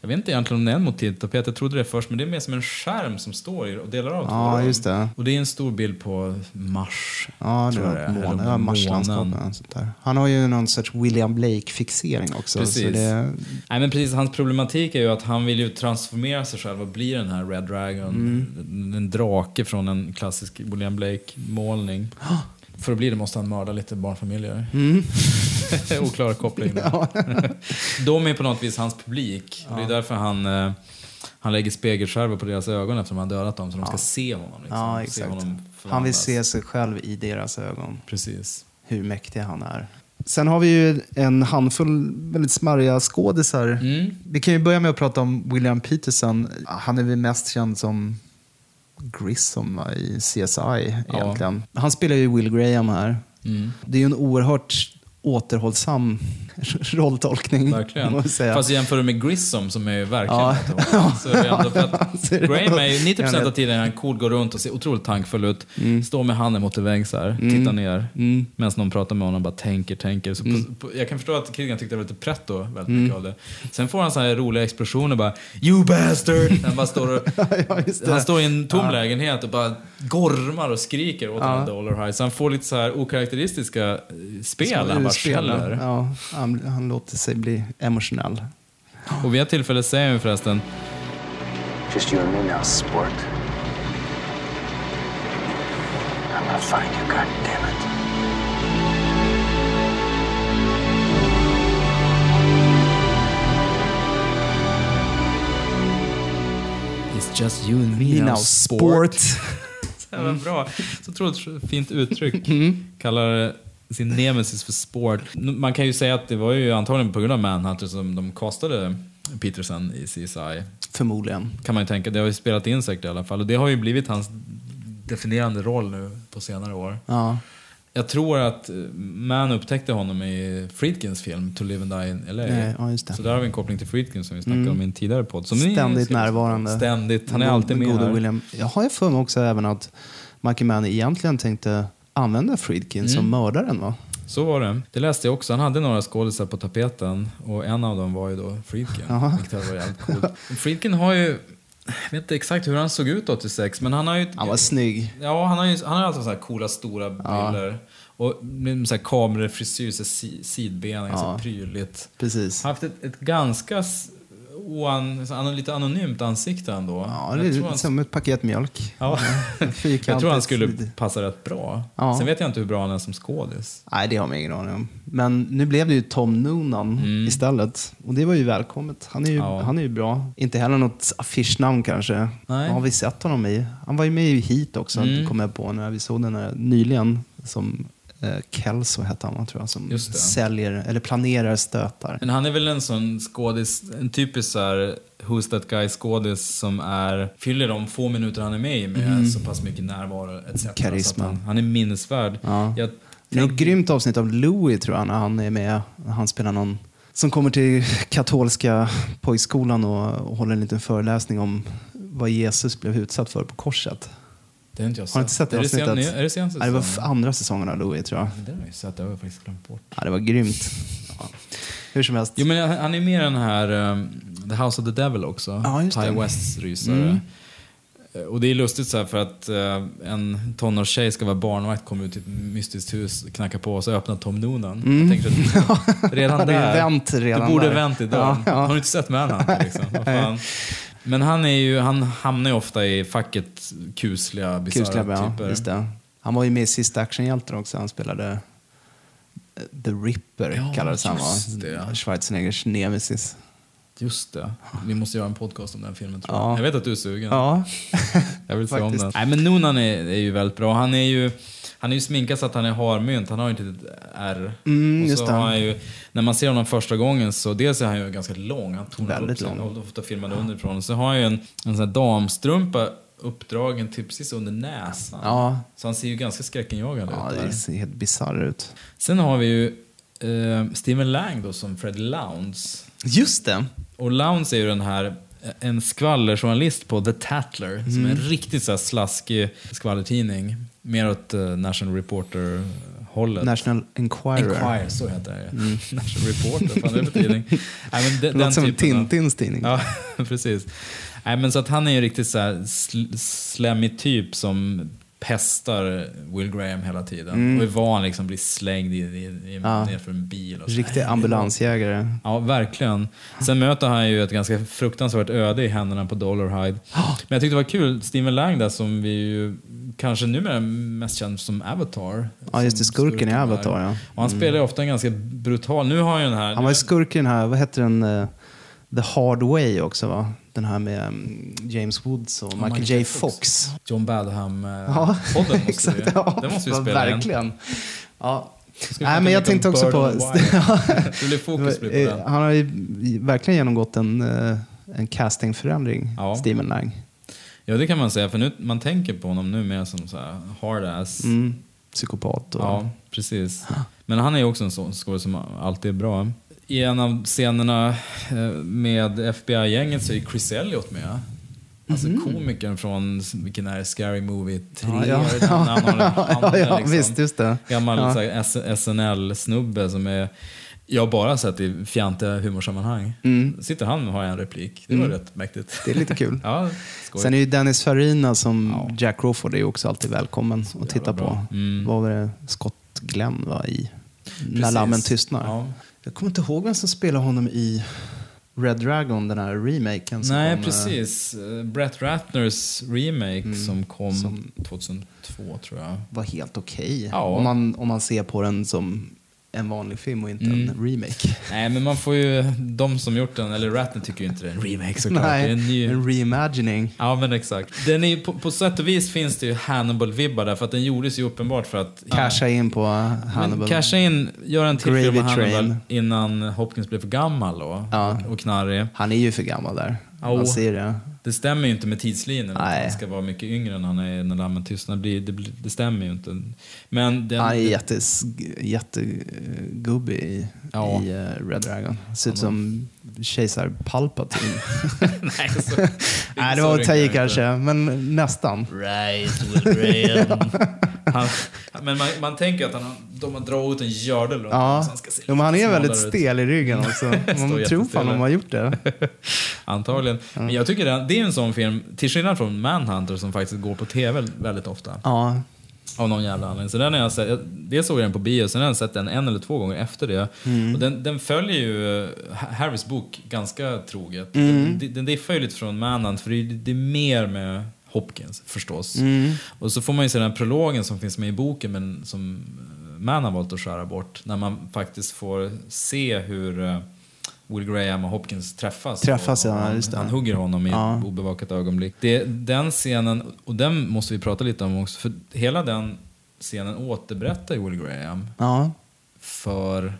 jag vet inte egentligen om det är en motivtapet, jag trodde det först, men det är mer som en skärm som står i och delar av Ja, just det. Och det är en stor bild på Mars. Ja, det tror jag är. Månen. Ja, Marslandskapet. Han har ju någon sorts William Blake-fixering också. Precis. Det, Nej men precis, hans problematik är ju att han vill ju transformera sig själv och bli den här Red Dragon. En, en drake från en klassisk William Blake-målning. [gasps] För att bli det måste han mörda lite barnfamiljer. [laughs] Oklar koppling där. [laughs] De är på något vis hans publik. Och det är därför han, eh, han lägger spegelskärvor på deras ögon eftersom han dödat dem. Så de ska se honom. Liksom. ja, Se exakt. honom Han vill se sig själv i deras ögon. Precis. Hur mäktig han är. Sen har vi ju en handfull väldigt smarriga skådisar. Mm. Vi kan ju börja med att prata om William Peterson. Han är väl mest känd som Grissom i CSI egentligen. Han spelar ju Will Graham här. Mm. Det är ju en oerhört återhållsam [laughs] rolltolkning. [laughs] Verkligen. Fast jämför med Grissom som är verkligen Ja. [laughs] ja. så är det ändå Graham är ju 90% Jag av tiden han cool, går runt och ser otroligt tankfull ut. Mm. Står med handen mot en vägg så här, tittar ner. Mm. Medan någon pratar med honom och bara tänker, tänker. Så på, på, jag kan förstå att Killigan tyckte det var lite pretto väldigt mycket av det. Sen får han så här roliga explosioner bara You bastard! Han bara står och, ja, han står i en tom lägenhet och bara gormar och skriker åt Ja. här Dollar High. Så han får lite så här okaraktäristiska eh, spel. Han bara skäller. Ja, han, han låter sig bli emotionell. Och vid ett tillfälle säger han förresten Just you and me now, sport. I'm gonna find you, God damn it. It's just you and me, Me now, sport. sport. [laughs] Så jävla bra. Så otroligt fint uttryck. Mm. Kallar sin nemesis för sport. Man kan ju säga att det var ju antagligen på grund av Manhunter som de castade Peterson i CSI. Förmodligen. Kan man ju tänka. Det har ju spelat in säkert i alla fall. Och det har ju blivit hans definierande roll nu på senare år. Ja. Jag tror att eh, Man upptäckte honom i Friedkins film To Live and Die in LA. Nej, ja. Så där har vi en koppling till Friedkin som vi snackade Mm. om i en tidigare podd. Som Ständigt närvarande. Ständigt. Han är alltid med här. William. Jag har ju för mig också även att Michael Mann egentligen tänkte använda Friedkin Mm. som mördaren va? Så var det. Det läste jag också. Han hade några skådisar på tapeten och en av dem var ju då Friedkin. Vilket hade varit jävligt coolt. Friedkin har ju, jag vet inte exakt hur han såg ut 86, men han har ju... Han var snygg. Ja, han har ju han har alltid så här coola stora briller. Och med så här kamerafrisyr, så sidben, Ja. prydligt. Precis. haft ett, ett ganska oan, så an, lite anonymt ansikte ändå. Ja, det är han- som ett paket mjölk. [laughs] Ja. Jag tror han skulle passa rätt bra. Ja. Sen vet jag inte hur bra han är som skådis. Nej, det har man ingen aning om. Men nu blev det ju Tom Noonan istället. Och det var ju välkommet. Han är ju, Mm. Ja. han är ju bra. Inte heller något affischnamn kanske. Nej. Vad har vi sett honom i? Han var ju med i Heat också, Mm. kom jag på när vi såg den här nyligen. Som Kelso hette han, tror jag, som säljer, eller planerar stötar. Men han är väl en sån skådis, en typisk så här Who's That Guy skådis som är, fyller de få minuter han är med i med så pass mycket närvaro etc. Karisma. Han, han är minnesvärd. Ja. Jag Det är tänker- grymt avsnitt av Louis tror jag, när han är med. Han spelar någon som kommer till katolska pojkskolan och, och håller en liten föreläsning om vad Jesus blev utsatt för på korset. Det har inte jag sett. Har inte sett det är det, sen, är det senaste Ja, det var säsongen? andra säsongen av Louis tror jag. Det har jag ju sett, det har jag faktiskt glömt bort. Ja, det var grymt. Ja. Hur som helst. Jo men han är med i den här um, The House of the Devil också. Ja, just Ty det. Wests rysare. Eh, Och det är lustigt så här för att eh, en tonårstjej ska vara barnvakt, kommer ut till ett mystiskt hus, knackar på och så öppnar Tom Noonan. Jag tänkte att [laughs] redan där. vänt redan du borde där. vänt i dörren. Ja, ja. Har du inte sett Manhunt liksom? Men han, är ju, han hamnar ju ofta i facket kusliga, bisarra ja, typer. Han var ju med i Sista actionhjälten också. Han spelade eh, The Ripper, Ja, kallades han va? Schwarzeneggers nemesis. Just det. Vi måste göra en podcast om den filmen tror Ja. jag. Jag vet att du är sugen. Ja. Jag vill se om den. Nej men Noonan är, är ju väldigt bra. Han är ju, han är ju sminkad så att han är harmynt. Han har ju inte ett R. Mm, och just så det. har han ju, när man ser honom första gången så dels är han ju ganska lång. Han tonar Väldigt upp sig och ofta filmad underifrån. Så har han ju en, en sån här damstrumpa uppdragen typ precis under näsan. Ja. Så han ser ju ganska skräckinjagande Ja, ut det där. ser helt bisarr ut. Sen har vi ju eh, Steven Lang då som Fred Lowndes. Just det. Och Lowndes är ju den här, en skvallerjournalist på The Tatler, som är en Mm. riktigt så här slaskig skvallertidning. Mer åt uh, National Reporter-hållet. National Enquirer. Enquirer, så heter det. [laughs] National Reporter, fan är det för tidning? [laughs] Nej, men de, låter som av- Tintins tidning. Ja, [laughs] precis. Nej, men så att han är ju riktigt så här sl- slemmig typ som pestar Will Graham hela tiden. Och är van liksom bli slängd i, i, i, Mm. Ja. nerför en bil. Och så. Riktig ambulansjägare. Ja, verkligen. Sen möter han ju ett ganska fruktansvärt öde i händerna på Dollarhide. [gasps] Men jag tyckte det var kul, Steven Lang där som vi ju kanske numera mest känd som Avatar. Ja, just det. Som Skurken i. Avatar, ja. Och han spelar ju ofta en ganska brutal... Nu har han ju den här... Han var ju skurk i den här, vad heter den? eh, The Hard Way också va? Den här med mm, James Woods och Michael, Michael J. Fox. Fox. John Badham-podden Ja, [laughs] måste vi, exakt. Ja, Den måste vi ja, spela igen. Verkligen. Ja. Ska vi Nej, men jag tänkte också på... Eh. [laughs] Han har ju verkligen genomgått en, eh, en castingförändring, Ja. Steven Lang. Ja, det kan man säga. För nu, man tänker på honom nu mer som så här hard-ass. Mm. Psykopat och... Ja, precis. Men han är ju också en sån skådespelare som alltid är bra. I en av scenerna eh, med FBI-gänget så är Chris Elliot med. Alltså komikern från, vilken är det, Scary Movie 3? Mhm. Ja, ja. När han har [laughs] en Ja, ja, liksom. visst, just det. Gammal Ja. SNL-snubbe som är jag har bara sett i fjantiga humorsammanhang. Sitter han och har en replik. Det var rätt mäktigt. Mm. Det är lite kul. [laughs] ja, skoj. Sen är ju Dennis Farina som Jack Crawford är ju också alltid välkommen att titta på. Mm. Vad var det Scott Glenn var i? När Precis. lammen tystnar. Ja. Jag kommer inte ihåg vem som spelar honom i Red Dragon, den här remaken. Som Nej, kom, eh, precis. Eh, Brett Ratners remake som kom Mm. Som- 2002 tror jag. var helt okej. Ja. Om, man, om man ser på den som en vanlig film och inte Mm. en remake. [laughs] Nej, men man får ju... De som gjort den, eller Ratner tycker ju inte det är en remake såklart. Nej, det är en ny... en reimagining. Ja, men exakt. Den är, på, på sätt och vis finns det ju Hannibal-vibbar där, för att den gjordes ju uppenbart för att... Casha in på Men Hannibal. casha in, gör en till film om Hannibal innan Hopkins blev för gammal då, Ja. och knarrig. Han är ju för gammal där. Ja. Man ser det. Det stämmer ju inte med tidslinjen. Att han ska vara mycket yngre än han är när lammen tystnar. Det, det, det stämmer ju inte. Men den, Han är jättes, jättegubbig i, Ja. i eh, Red Dragon. Ser ut som kejsar Palpatine. [laughs] Nej, så, [laughs] Nej, det var att ta i kanske, men nästan. Right, Will. [laughs] han, men man, man tänker att han, de har dragit ut en gördel runt honom Ja, han ska se jo, men han är väldigt smalare ut. stel i ryggen också. [laughs] Man tror fan de har gjort det. [laughs] Antagligen. Men jag tycker det, det är en sån film, till skillnad från Manhunter som faktiskt går på tv väldigt ofta. Ja, Av någon jävla anledning. Så den har jag sett, jag, såg jag den på bio, sen har jag sett den en eller två gånger efter det. Och den, den följer ju eh, Ha- Harrys bok ganska troget. Den, den diffar ju lite från Manhunt, för det, det är mer med Hopkins förstås. Och så får man ju se den här prologen som finns med i boken, men som eh, Mann har valt att skära bort. När man faktiskt får se hur eh, Will Graham och Hopkins träffas. Träffas, och, ja, och han, det. han hugger honom i Ja. ett obevakat ögonblick. Det, den scenen, och den måste vi prata lite om också, för hela den scenen återberättar ju Will Graham Ja, för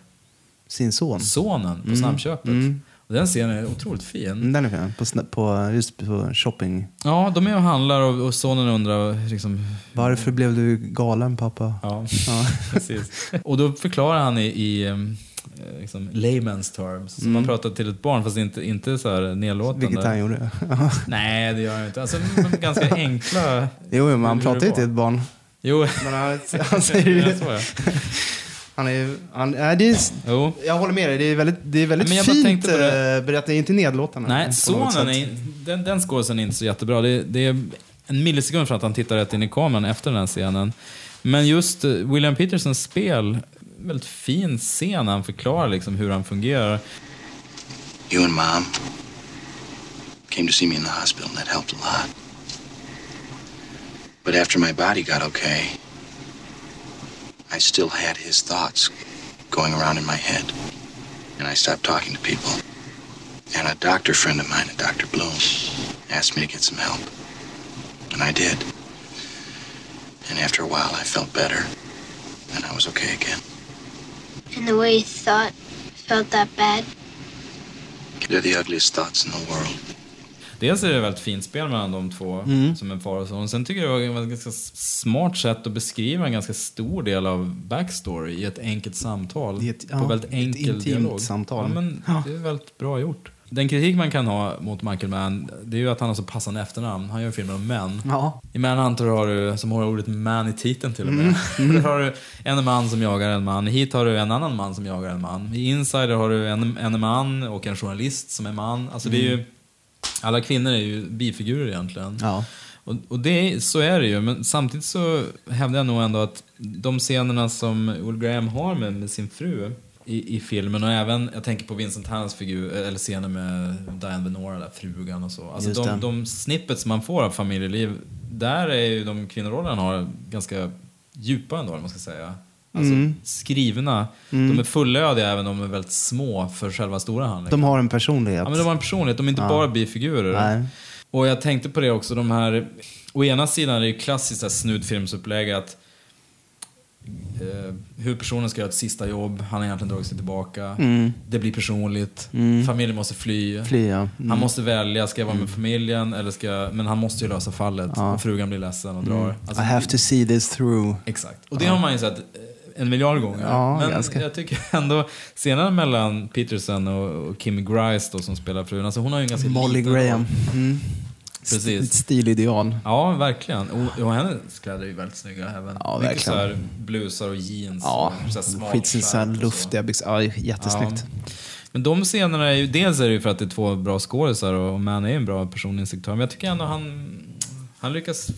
sin son. sonen på snabbköpet. Och den scenen är otroligt fin. Mm, Den är fin. På, på, just på shopping. Ja, de är och handlar och, och sonen undrar liksom... Varför blev du galen pappa? Ja, [laughs] precis. Och då förklarar han i, i em, eh, liksom, layman's terms, som man pratar till ett barn, fast inte, inte så här nedlåtande. Vilket han gjorde. [laughs] Nej, det gör han inte. Alltså, ganska [laughs] enkla... jo, men han pratar ju till ett barn. Jo, Men han, han säger Ja, ju... Han är, han, nej, det är, Jo. jag håller med dig. Det är väldigt, det är väldigt Men jag bara fint tänkte på det. eh, berättat. Inte nedlåtande. Nej, sonen är, den, den skådisen är inte så jättebra. Det, det är en millisekund för att han tittar rätt in i kameran efter den här scenen. Men just eh, William Petersons spel, väldigt fin scen när han förklarar liksom hur han fungerar. You and Mom came to see me in the hospital, and that helped a lot. But after my body got okay, I still had his thoughts going around in my head. And I stopped talking to people. And a doctor friend of mine, a Dr. Bloom, asked me to get some help. And I did. And after a while, I felt better. And I was okay again. And the way you thought felt that bad. They're the ugliest thoughts in the world. Dels är det väldigt fint spel mellan de två, som en far och son. Sen tycker jag det var ett ganska smart sätt att beskriva en ganska stor del av backstory i ett enkelt samtal. I ett- på ja, väldigt ett enkel intimt dialog. samtal. Ja, men Ja. Det är väldigt bra gjort. Den kritik man kan ha mot Michael Mann, det är ju att han har så passande efternamn. Han gör filmer om män. Ja. I Manhunter har du, som har ordet man i titeln till och med. [laughs] Där har du en man som jagar en man. Hit har du en annan man som jagar en man. I Insider har du en, en man och en journalist som är man. Alltså det är ju, alla kvinnor är ju bifigurer egentligen. Ja. Och, och det, så är det ju, men samtidigt så hävdar jag nog ändå att de scenerna som Will Graham har med, med sin fru i, i filmen och även, jag tänker på Vincent Hanns figur, eller scener med Diane Venora, där, frugan och så. Alltså de, de snippets man får av familjeliv, där är ju de kvinnorollerna har ganska djupa ändå, man ska säga. Alltså Mm. skrivna. De är fullödiga även om de är väldigt små för själva stora handlingen. De har en personlighet. Ja, men de har en personlighet, de är inte Ja. bara bifigurer. Nej. Och jag tänkte på det också, de här... Å ena sidan är det ju klassiskt snutfilmsupplägg att eh, huvudpersonen ska göra ett sista jobb, han har egentligen dragit sig tillbaka. Mm. Det blir personligt, familjen måste fly. Fly, ja. Mm. Han måste välja, ska jag vara med familjen eller ska jag... Men han måste ju lösa fallet. Ja. Frugan blir ledsen och drar. Alltså, I have to see this through. Exakt. Och det har man ju sett eh, en miljard gånger. Ja, Men ganska. jag tycker ändå, scenen mellan Peterson och, och Kim Grice då, som spelar frun, alltså hon har ju en ganska Molly liten Graham. Mm. Precis. Ett stilideal. Ja, verkligen. Och, och hennes kläder är ju väldigt snygga även. Ja, Mycket verkligen. så här blusar och jeans. Ja, och så här smal skit så här skärp och så. luftiga byxor. Ja, jättesnyggt. Ja. Men de scenerna är ju, dels är det ju för att det är två bra skådisar och Man är en bra personinstruktör. Men jag tycker ändå han, han lyckas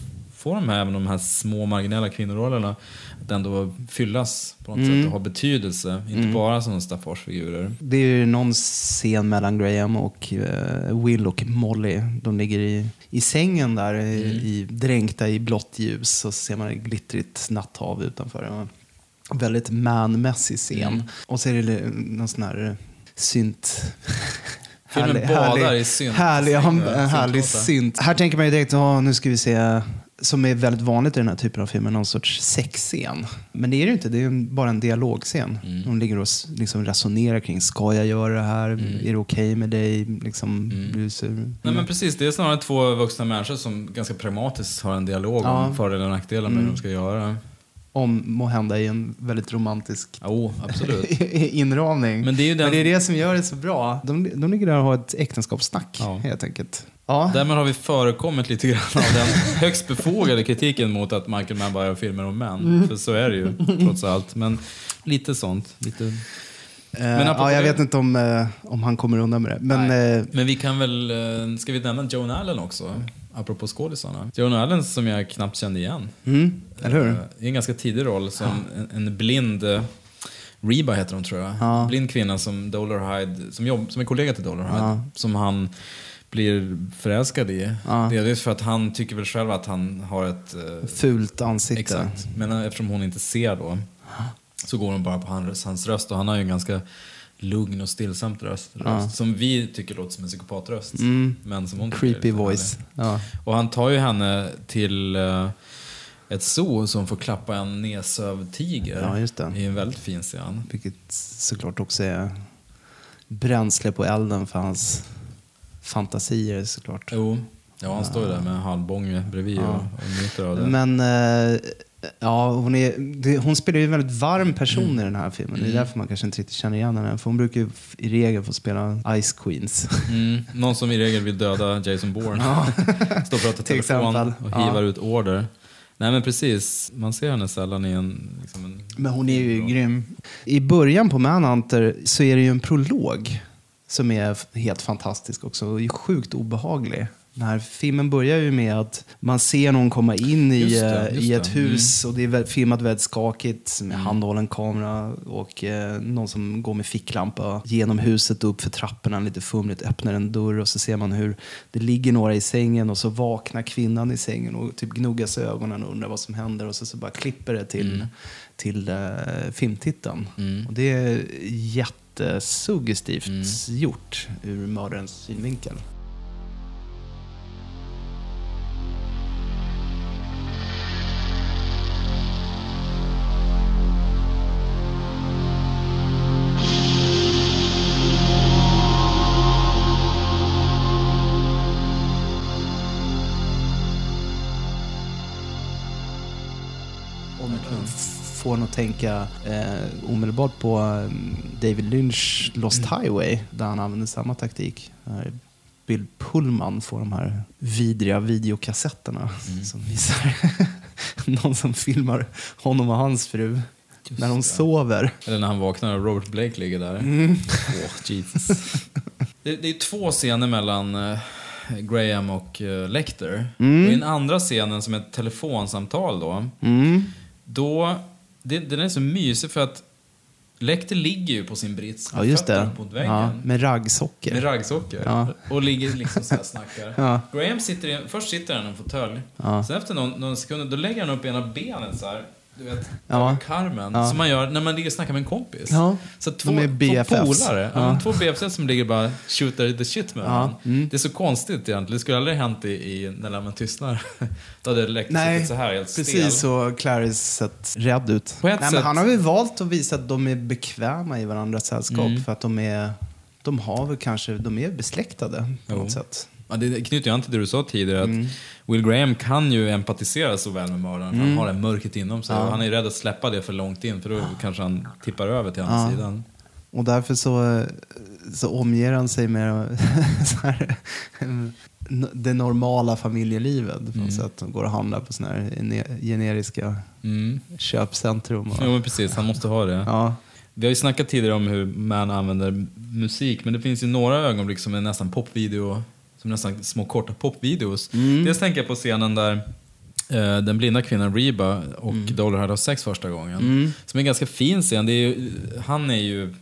få de här, även de här små marginella kvinnorollerna att ändå fyllas på något Mm. sätt och ha betydelse. Inte bara som Staffors-figurer. Det är ju någon scen mellan Graham och eh, Will och Molly. De ligger i, i sängen där, Mm. i, dränkta i blått ljus. Och så ser man ett glittrigt natthav utanför. Väldigt manmässig scen. Mm. Och så är det någon sån här synt... [laughs] Filmen badar i synt. Härlig, ja, härlig synt. Här tänker man ju direkt, ja, nu ska vi se, som är väldigt vanligt i den här typen av filmer, någon sorts sexscen. Men det är det ju inte, det är bara en dialogscen. Mm. De ligger och liksom resonerar kring, ska jag göra det här? Är det okej med dig? Liksom, blir du sur? Mm. Nej men precis, det är snarare två vuxna människor som ganska pragmatiskt har en dialog Ja. om fördelar och nackdelar med hur de ska göra. Om må hända i en väldigt romantisk absolut. [laughs] inramning. Men det är ju den- Men det är det som gör det så bra. De, de ligger där och har ett äktenskapssnack, Ja. helt enkelt. Ja. Därmed har vi förekommit lite grann av den [laughs] högst befogade kritiken mot att Michael Mann bara gör filmer om män. Mm. För så är det ju, trots allt. Men lite sånt. Lite... Men apropå ja, jag det- vet inte om, eh, om han kommer undan med det. Men eh, Men vi kan väl, eh, ska vi nämna Joan Allen också? apropå skådisarna. Joan Allen som jag knappt kände igen. Mm, eller hur? Eh, I en ganska tidig roll som en, en blind... eh, Reba heter hon tror jag. Blind kvinna som Dollarhide, som, jobb, som är kollega till Dollarhide. Som han blir förälskad i. Delvis för att han tycker väl själv att han har ett... eh, Fult ansikte. Exakt. Men eftersom hon inte ser då så går hon bara på hans, hans röst och han har ju en ganska lugn och stillsamt röst. röst Som vi tycker låter som en psykopatröst. Men som hon Creepy voice. Ja. Och han tar ju henne till eh, ett zoo som får klappa en nedsövd tiger. Ja. I en väldigt fin scen. Vilket såklart också är bränsle på elden för hans fantasier såklart. Jo, ja han står ju där med halvbånge bredvid och, och njuter av det. Men eh, ja, hon, är, det, hon spelar ju en väldigt varm person i den här filmen. Det är därför man kanske inte riktigt känner igen henne. För hon brukar ju i regel få spela Ice Queens. Mm, någon som i regel vill döda Jason Bourne. [laughs] Står och pratar telefon och Ja. hivar ut order. Nej men precis, man ser henne sällan i en... Liksom en Men hon är ju grym. I början på Manhunter så är det ju en prolog som är helt fantastisk också och sjukt obehaglig. Den här filmen börjar ju med att man ser någon komma in i, Just det, eh, just i ett det. Mm. hus och det är filmat väldigt skakigt med handhållen kamera och eh, någon som går med ficklampa genom huset upp för trapporna lite fumligt, öppnar en dörr och så ser man hur det ligger några i sängen och så vaknar kvinnan i sängen och typ gnuggar sig ögonen och undrar vad som händer och så, så bara klipper det till, Mm. till eh, filmtiteln. Och det är jättesuggestivt Mm. gjort ur mördarens synvinkel. Att tänka eh, omedelbart på eh, David Lynch Lost Highway där han använder samma taktik. Där Bill Pullman får de här vidriga videokassetterna som visar [laughs] någon som filmar honom och hans fru när de sover. Eller när han vaknar och Robert Blake ligger där. Mm. Åh, Jesus. [laughs] Det, det är två scener mellan eh, Graham och Lecter. Mm. Och i den andra scenen som är ett telefonsamtal då. Då, det, den är så mysig för att Lecter ligger ju på sin brits Ja, med just det. mot väggen. Ja, med raggsockor. Med raggsockor. Ja. Och ligger liksom så här snackar. [laughs] Ja. Graham sitter i, först sitter han i en fåtölj. Sen efter någon, någon sekund, då lägger han upp ena benet så här. Du vet, Ja. över karmen. Ja. Som man gör när man ligger och snackar med en kompis. Ja. Så två, De är två BFFs. polare. Ja. Två BFFs som ligger och bara shooter the shit med varandra. Mm. Det är så konstigt egentligen. Det skulle aldrig hänt i, i När lammen tystnar. [laughs] Då hade Lecter Nej, suttit så här helt stel. precis så Clarice sett rädd ut. Nej, sätt- men han har väl valt att visa att de är bekväma i varandras sällskap Mm. för att de är, de har väl kanske, de är besläktade på Jo. något sätt. Ja, det knyter ju an till det du sa tidigare, Mm. att Will Graham kan ju empatisera så väl med mördaren, för han har det mörkret inom sig. Ja. Han är rädd att släppa det för långt in, för då kanske han tippar över till andra Ja. sidan. Och därför så, så omger han sig med [laughs] här, det normala familjelivet på Mm. sätt. De går och handlar på såna här gene- generiska Mm. köpcentrum. Och, Jo, men precis. Han måste ha det. ja. Vi har ju snackat tidigare om hur man använder musik, men det finns ju några ögonblick som är nästan popvideo, som nästan små korta popvideos. Dels tänker jag på scenen där eh, den blinda kvinnan Reba och Dollar hade sex första gången. Som är en ganska fin scen. Det är ju, han är ju...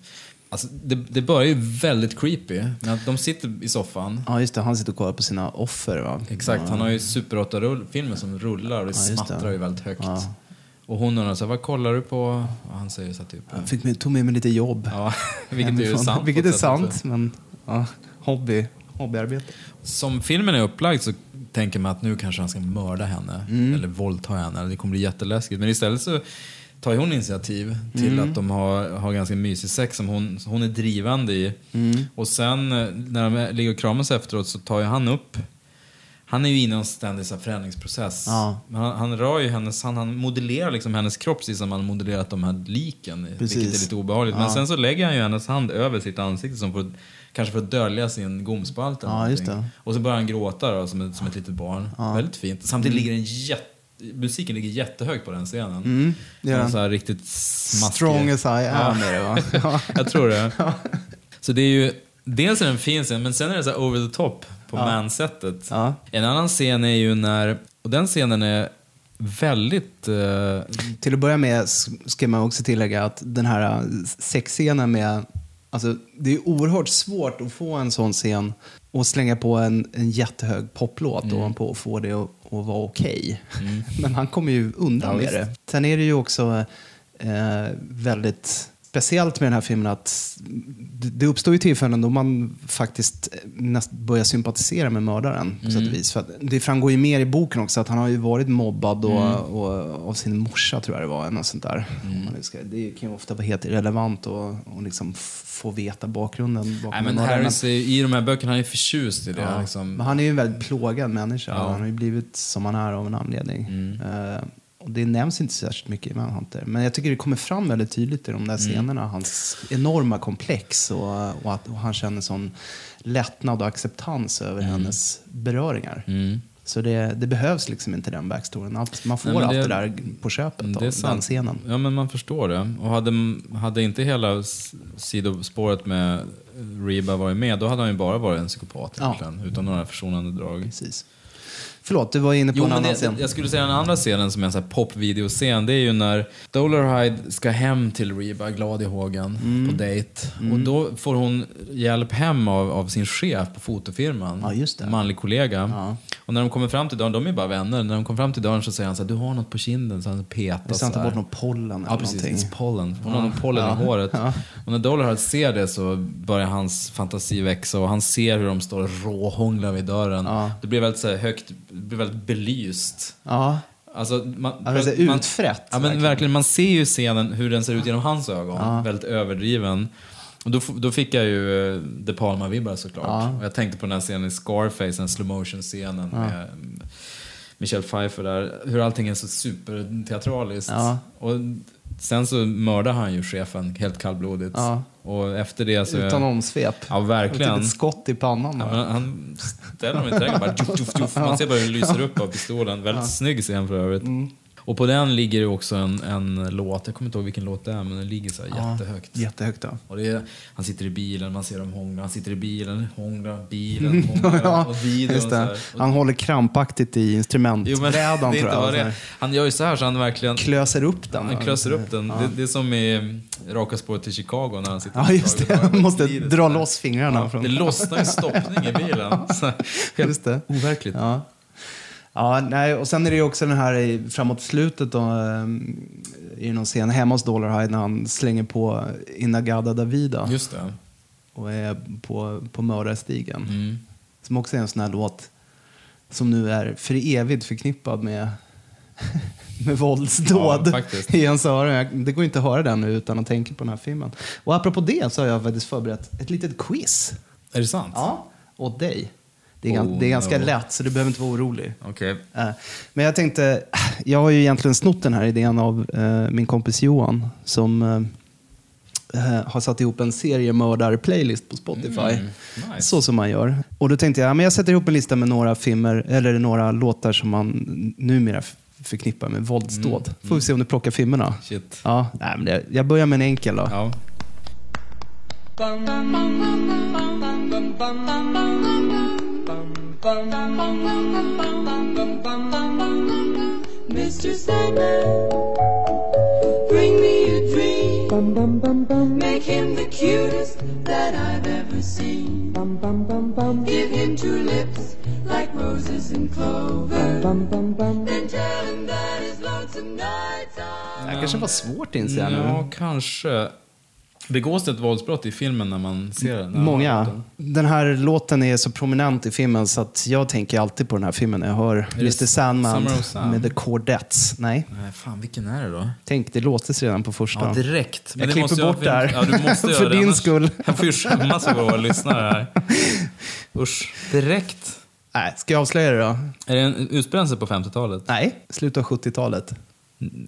Alltså, det, det börjar ju väldigt creepy. Men att de sitter i soffan. ja, just det. Han sitter och kollar på sina offer. Va? Exakt, han har ju Super 8-filmer som rullar och det Ja, smattrar ju väldigt högt. Ja. Och hon undrar så här, vad kollar du på? Och han säger så här typ... Jag fick med, tog med mig lite jobb. Ja, [laughs] vilket är ju sant. Vilket är sant, men ja, hobby, hobbyarbete. Som filmen är upplagd så tänker man att nu kanske han ska mörda henne. Mm. Eller våldta henne. Det kommer bli jätteläskigt. Men istället så tar hon initiativ till Mm. att de har, har ganska mysig sex som hon, hon är drivande i. Mm. Och sen eh, när de ligger och kramas efteråt så tar ju han upp han är ju inne i en ständig förändringsprocess. Ja. Men han, han rör ju hennes, han, han modellerar liksom hennes kropp precis som han modellerat de här liken. Precis. Vilket är lite obehagligt. Men Ja. sen så lägger han ju hennes hand över sitt ansikte som för, kanske för att dölja sin gomspalt eller Ja, just det. Och så börjar han gråta då, som, ett, som ett litet barn. Väldigt fint. Samtidigt ligger en jätte, musiken ligger jättehögt på den scenen. Mm, Den den. så här riktigt smaskig. Strong as I am är det va? [laughs] Ja. Jag tror det. Så det är ju dels är det en fin scen, men sen är det så over the top på man-sättet. Ja. En annan scen är ju när, och den scenen är väldigt... eh, Till att börja med ska man också tillägga att den här sexscenen med... Alltså, det är oerhört svårt att få en sån scen och slänga på en, en jättehög poplåt Mm. ovanpå och få det att, att vara okej. [laughs] Men han kommer ju undan med det. Sen är det ju också eh, väldigt speciellt med den här filmen att det uppstår ju tillfällen då man faktiskt näst börjar sympatisera med mördaren på sätt och vis. För det framgår ju mer i boken också att han har ju varit mobbad och, och, av sin morsa tror jag det var. eller sånt där. Ska, det kan ju ofta vara helt irrelevant och, och liksom få veta bakgrunden bakom Nej, men. Harris är, i de här böckerna, han är förtjust i det. Ja, Liksom. Men han är ju en väldigt plågad människa. Ja. Han har ju blivit som han är av en anledning. Eh, och det nämns inte särskilt mycket i Manhunter. Men jag tycker det kommer fram väldigt tydligt i de där scenerna. Hans enorma komplex och, och att och han känner sån lättnad och acceptans över hennes beröringar. Så det, det behövs liksom inte den backstoryn. Allt, man får Nej, allt det- det där på köpet av den scenen. Ja, men man förstår det. Och hade, hade inte hela sidospåret med Reba varit med, då hade han ju bara varit en psykopat Ja. egentligen. Utan några försonande drag. Precis. Förlåt, du var inne på Jo, en annan det, scen. jag skulle säga den andra scenen som är en sån här popvideoscen, det är ju när Dolarhyde ska hem till Reba, glad i hågen, Mm. på dejt. Och då får hon hjälp hem av, av sin chef på fotofirman. Ja, manlig kollega. Ja. Och när de kommer fram till dörren, de är bara vänner, när de kommer fram till dörren så säger han så här, du har något på kinden, så han petar så här. bort någon pollen eller Ja, precis. någonting. Pollen. Hon har någon pollen i håret. Och när Dollarhide ser det så börjar hans fantasi växa och han ser hur de står och råhånglar vid dörren. Ja. Det blir väldigt så här högt, det blir väldigt belyst. Ja, Alltså, man, Ja, det är så man- utfrätt, Ja, men verkligen. Man ser ju scenen, hur den ser ut genom hans ögon. Väldigt överdriven. Och då, då fick jag ju eh, De Palma-vibbar såklart. Ja. Och jag tänkte på den här scenen i Scarface, den slow motion-scenen med mm, Michelle Pfeiffer där. Hur allting är så superteatraliskt. Ja. Och sen så mördar han ju chefen helt kallblodigt. Ja. Och efter det så... utan omsvep. Ja, verkligen. Ett litet skott i pannan. Ja, han ställer dem i trädgården bara tjoff, tjoff, tjoff. Man ser bara hur det lyser upp av pistolen. Väldigt snygg scen för övrigt. Mm. Och på den ligger det också en, en låt, jag kommer inte ihåg vilken låt det är, men den ligger så här jättehögt. Jättehögt då. Och det är, han sitter i bilen, man ser dem hångla, han sitter i bilen, hånglar, bilen, [laughs] hånglar och videon. så här. Han håller krampaktigt i instrumentbrädan tror jag. [laughs] det. Han gör ju så här så han verkligen Klöser upp den. han klöser upp den. Det, det är som i Raka spåret till Chicago när han sitter Ja, just Chicago. [laughs] det. Han måste dra loss fingrarna. Ja, från... det lossnar ju stoppning i bilen. Så helt Just det. overkligt. Ja. Ja, nej, och sen är det ju också den här i, framåt slutet då, ehm, i någon scen hemma hos Dollarhide när han slänger på Inagada Davida Just det. och är på, på mördarstigen. Mm. Som också är en sån här låt som nu är för evigt förknippad med, [laughs] med våldsdåd Ja, i ens öron. Det går inte att höra den nu utan att tänka på den här filmen. Och apropå det så har jag faktiskt förberett ett litet quiz. Är det sant? Ja, åt dig. Det är, Oh, det är ganska no. lätt så du behöver inte vara orolig. Eh, Men jag tänkte, jag har ju egentligen snott den här idén av eh, min kompis Johan som eh, eh, har satt ihop en seriemördar-playlist på Spotify. Mm, nice. Så som man gör. Och då tänkte jag, ja, men jag sätter ihop en lista med några filmer, eller några låtar som man numera förknippar med våldsdåd. Får vi se om du plockar filmerna. Mm, Shit. Ja, nej, men det, jag börjar med en enkel då. Ja. Mr. Sandman, bring me a dream. Make him the cutest that I've ever seen. Bum bam bam bum Give him two lips like roses and clover. Then tell him that his lonesome nights are. Det här kanske var svårt inser jag nu. Ja, kanske. Begås det ett våldsbrott i filmen när man ser den? Många. den? Den här låten är så prominent i filmen så att jag tänker alltid på den här filmen när jag hör Mr. Sandman Sam? med The Cordettes. Nej, Nej, fan vilken är det då? tänk det låtes redan på första. Ja, direkt. Jag det klipper måste bort det här. Ja, du måste [laughs] göra För det, din skull. [laughs] Jag får ju skämmas för våra lyssnare här. [laughs] Usch. Direkt. Nej, ska jag avslöja det då? Är det en utspelning på 50-talet? Nej, slutet av 70-talet.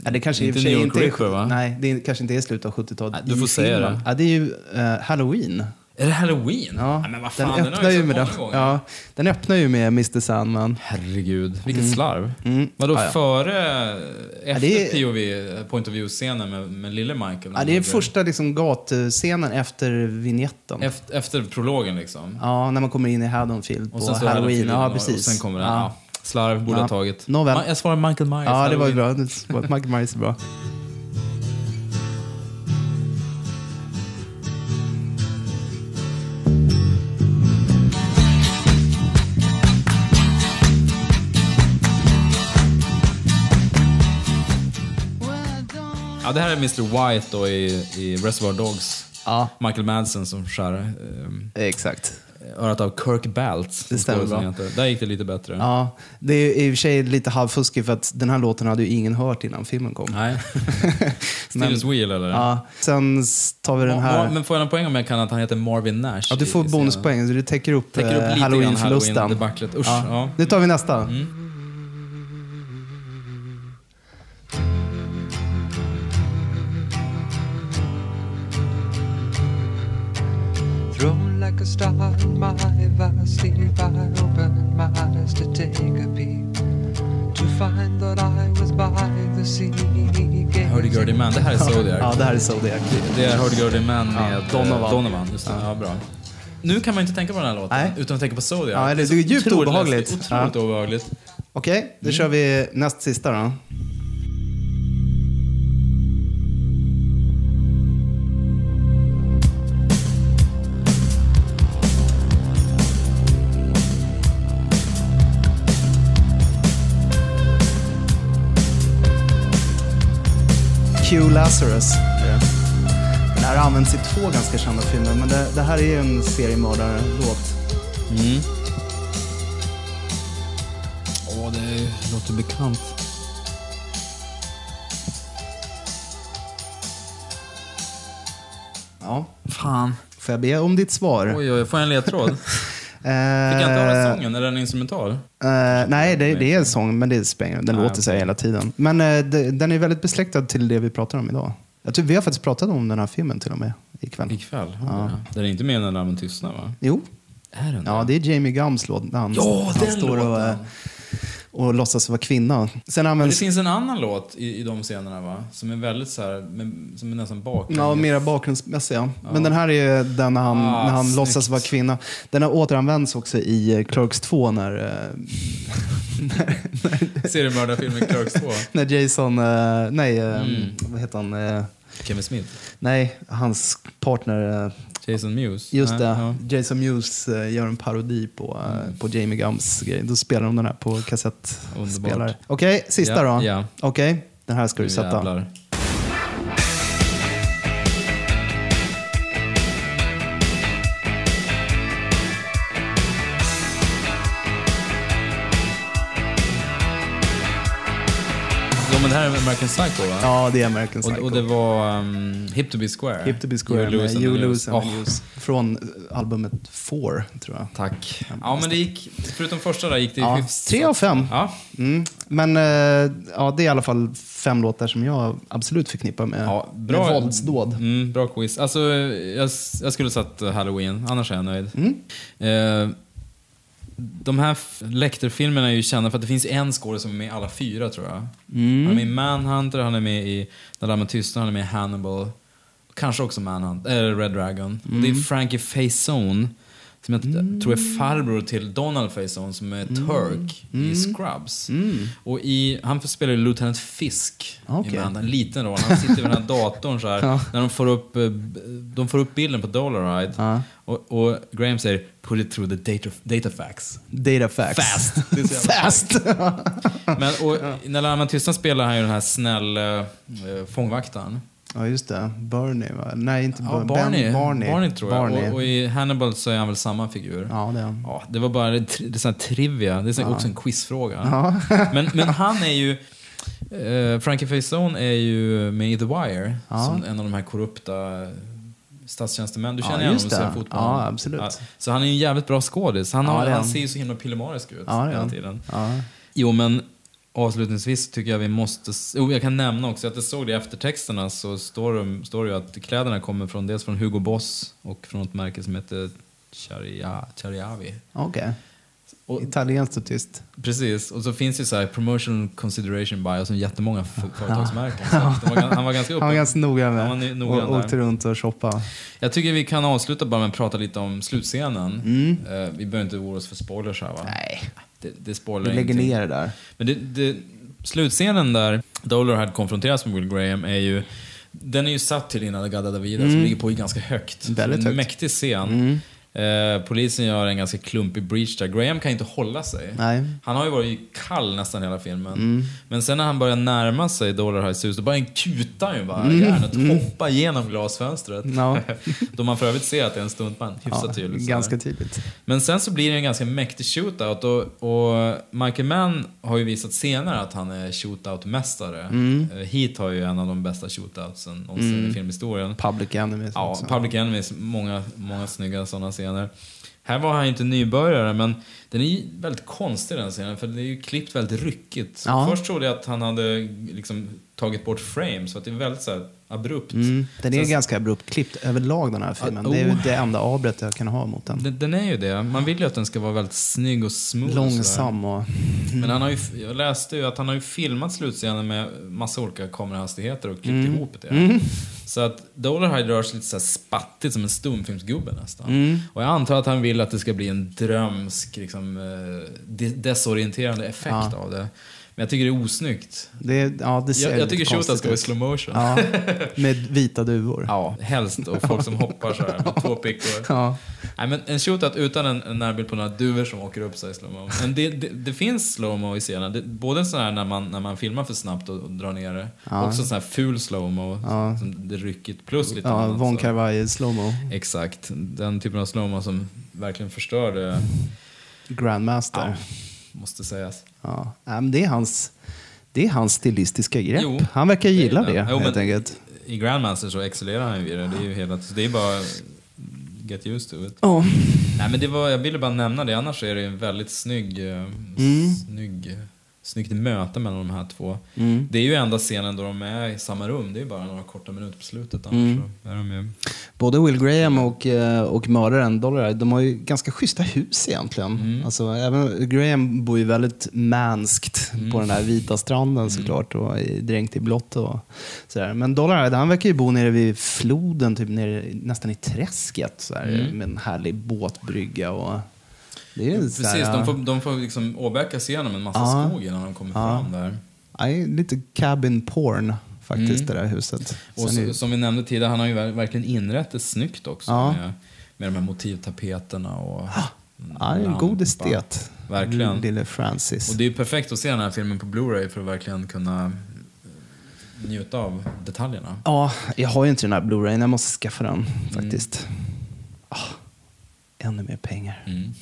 Ja, det kanske Inte New York inte Ripper, va? Nej, det är, kanske inte är slutet av 70-talet. Nej, du får säga filmen. det. Ja, det är ju eh, Halloween. Är det Halloween? Ja, Nej, men vad fan, den den, öppnar jag ju med den. Ja, den öppnar ju med Mr Sandman. Herregud, vilket slarv. Mm. Vadå, Ja, ja. före, efter det är- POV, point of view-scenen med, med lille Michael? Ja, det är första liksom, gatuscenen efter vignetten. Efter, efter prologen liksom? Ja, när man kommer in i Haddonfield på Halloween. Halloween Ja, och, precis. och sen kommer den. Ja. Slarv, borde Ja. ha tagit. Nåväl. Ma- Jag svarar Michael Myers. Ja, det var ju Halloween. bra. Det var- Michael Myers är bra. Ja, det här är Mr White då i, i Reservoir Dogs. Ja, Michael Madsen som skär ehm, exakt. Örat av Kirk Baltz. som Det stämmer bra. Där gick det lite bättre. Ja, det är i och för sig lite halvfuskigt för att den här låten hade ju ingen hört innan filmen kom. Nej. [laughs] Steelers Wheel eller? Ja, sen tar vi den här. ma- Men får jag en poäng om jag kan att han heter Marvin Nash? Ja, du får bonuspoäng, så du täcker upp, Täcker upp eh, halloween-förlusten. halloween-debaclet. Usch, ja. ja. Nu tar vi nästa. Thrown like a star in my vast sleep, I opened my eyes to take a peep. To find that I was by the sea. Hurdy-Gurdy Man, det här är Zodiac. Ja, det här är Zodiac. Det är Hurdy-Gurdy Man med Ja, Donovan. Donovan. Donovan just det. Ja. bra. Nu kan man inte tänka på den här låten Nej. utan att tänka på Zodiac. Ja, det är så djupt otroligt obehagligt. läskigt, Otroligt Ja. obehagligt. Okej, då kör vi näst sista då. Q Lazarus. Den här används i två ganska kända filmer, men det, det här är ju en seriemördare-låt. Mm. Åh, det låter bekant. Ja. Fan. Får jag be om ditt svar? Oj, oj, får jag en ledtråd? [laughs] Fick jag inte höra sången? Är den instrumental? Eh, nej, det, det är en sång, men det spelar. Den Nej, låter så här hela tiden. Men eh, det, den är väldigt besläktad till det vi pratar om idag. Jag tror vi har faktiskt pratat om den här filmen till och med ikväll. Ikväll? Ja. Den är inte med när larmen tystnar va? Jo, Är den ja, det är Jamie Gums låt. Han, Ja, han den står och, låten. eh, och låtsas vara kvinna. Sen Men det används finns en annan låt i, i de scenerna va? Som är väldigt så här, med, som är nästan bakom. Ja, mera bakgrundsmässiga. Men den här är den när han, Ah, när han snyggt. låtsas vara kvinna. Den har återanvänts också i eh, Clerks 2 när, eh, [laughs] Seriemördarfilmen Clerks 2. [laughs] när Jason, eh, nej, Mm. vad heter han? Kevin Smith. nej, hans partner, Jason Mewes. just det, ja. Jason Mewes eh, gör en parodi på, eh, på Jamie Gums grej. Då spelar de den här på kassettspelare. Okej, sista Ja, då. ja. Okej, den här ska du Nu sätta. jävlar. Men det här är American Psycho va? Ja, det är American Psycho. Och, och det var um, Hip to be square. Hip to be square You lose med You Lose and Lose. Från eh, albumet Four, tror jag. Tack. Ja, men det gick, förutom första där gick det Ja, hyfsat. tre av fem. Ja, Mm. Men eh, ja, det är i alla fall fem låtar som jag absolut förknippar med, ja bra. med våldsdåd. Mm, bra quiz. Alltså, jag, jag skulle satt Halloween, annars är jag nöjd. Mm. Eh, de här Lecter-filmerna är ju kända för att det finns en skådespelare som är med i alla fyra, tror jag. Mm. Han är med i Manhunter, han är med i När lammen tystnar, han är med i Hannibal. Kanske också Manhunt, eller Red Dragon. Och det Mm. är Frankie Faison, som jag tror är farbror till Donald Faison, som är Turk i Scrubs. Och i, han spelar ju Lieutenant Fisk Okej. i Manhunt, en liten roll. Han sitter vid den här datorn så här, [laughs] Ja. när de får upp, eh, de får upp bilden på Dollaride. Ja. Och, och Graham säger “Put it through the data, data facts”. Data Facts. Fast. [laughs] Fast! Men, och, [laughs] När Larmen tystnar spelar han ju den här snäll uh, fångvaktaren. Ja, just det. Bernie, va? Nej, inte Ja, Barney. Ben, Barney. Barney tror jag. Barney. Och, och i Hannibal så är han väl samma figur. Ja, det är han. Ja, det var bara det, det är sån trivia. Det är så också en quizfråga. [laughs] Men, men han är ju... Uh, Frankie Faison är ju med i The Wire. Ja. Som en av de här korrupta statstjänstemän. Du Ja, känner igen honom det. fotboll. Ja, absolut. så han är ju en jävligt bra skådis. Han, Ja, har, han ser ju så himla pillemarisk ut Ja, hela tiden. Ja. Jo, men avslutningsvis tycker jag vi måste... Oh, jag kan nämna också att jag såg det i eftertexterna så står det, står det ju att kläderna kommer från dels från Hugo Boss och från ett märke som heter Chariavi. Okej. Och- Italienskt och tyst. Precis, och så finns det ju så här promotional consideration by, alltså jättemånga företagsmärken. Så var, gan- han var ganska [laughs] Han var uppe. ganska noga med. Han var noggrann och åkte runt och shoppade. Jag tycker vi kan avsluta bara med att prata lite om slutscenen. Mm. Eh, vi behöver inte oroa oss för spoilers här va? Nej, Det, det spoilar vi lägger ingenting. ner det där. Men det, det, slutscenen där Dolarhead konfronteras med Will Graham är ju den är ju satt till Ina Gadda Davida som ligger på i ganska högt. Mm. Väldigt en högt. Mm. mäktig scen. Eh, polisen gör en ganska klumpig breach där. Graham kan inte hålla sig. Nej. Mm. Han har ju varit kall nästan hela filmen. Men sen när han börjar närma sig Dollarhides hus, då bara kutar ju bara järnet och hoppar genom glasfönstret. Mm. Ja. [laughs] Då man för övrigt ser att det är en stuntman, hyfsat Ja, tydligt. ganska tydligt. Men sen så blir det en ganska mäktig shootout och, och Michael Mann har ju visat senare att han är shootout-mästare. Mm. Eh, Heat har ju en av de bästa shootoutsen någonsin i filmhistorien. Public Enemies Ja, också. Public Enemies, många, många snygga sådana scener. Här var han inte nybörjare, men den är ju väldigt konstig den scenen, för det är ju klippt väldigt ryckigt. Ja. Först trodde jag att han hade liksom tagit bort frames, så att det är väldigt så abrupt. Mm. Den är Sen- ganska abrupt klippt överlag den här filmen. Ah, Det är ju oh. det enda avbrott jag kan ha mot den. Den, den är ju det. Man vill ju att den ska vara väldigt snygg och smooth. Långsam och... Men han har ju, jag läste ju att han har ju filmat slutscenen med massa olika kamerahastigheter och klippt ihop det. Så att Dollarhide rör sig lite så här spattigt som en stumfilmsgubbe nästan. Och jag antar att han vill att det ska bli en drömsk, liksom, eh, de- desorienterande effekt Ja. av det. Men jag tycker det är osnyggt. Det, ja, det ser Jag, jag tycker shootout ska vara i slow motion. Ja, med vita duvor. Ja, helst. Och folk som hoppar så här [laughs] med två pickor. Ja. Nej, men en shootout utan en, en närbild på några duvor som åker upp sig i slowmo. Men det, det, det finns slowmo i scenen. Det, både sån här när man, när man filmar för snabbt och, och drar ner det. Ja. Också sån här ful slowmo. Ja. Som det ryckigt. Plus lite Ja, annat. Von så. Carvaj slowmo. Exakt. Den typen av slowmo som verkligen förstör det, Grandmaster. Ja. måste sägas. Ja. Men det, är hans, det är hans stilistiska grepp. Jo, han verkar gilla det, Jo, helt enkelt. I Grandmaster så excellerar han ju i det. Det är ju hela, det är bara get used to it. Ja. Nej men det var, jag ville bara nämna det, annars är det en väldigt snygg, eh, Mm. snygg, snyggt möte mellan de här två. Det är ju enda scenen då de är i samma rum, det är bara några korta minuter på slutet Mm. är de ju... Både Will Graham och, eh, och mördaren Dollar, de har ju ganska schyssta hus egentligen. Mm. Alltså, även Graham bor ju väldigt manskt Mm. på den här vita stranden såklart och dränkt i blått och sådär. Men Dollar, han verkar ju bo nere vid floden, typ nere, nästan i träsket sådär, Mm. med en härlig båtbrygga och... Det är Precis, sådär, de får, de får liksom åbäkas igenom en massa Ja. skog innan de kommer Ja. fram där. är lite cabin porn faktiskt, det där huset. Mm. Och så, ju- som vi nämnde tidigare, han har ju ver- verkligen inrett det snyggt också Ja. med, med de här motivtapeterna och [gasps] ja, en god estet. Verkligen. Lille Francis. Och det är ju perfekt att se den här filmen på Blu-ray för att verkligen kunna njuta av detaljerna. Ja, jag har ju inte den här Blu-rayen. Jag måste skaffa den Mm. faktiskt. Ah, ännu mer pengar. Mm.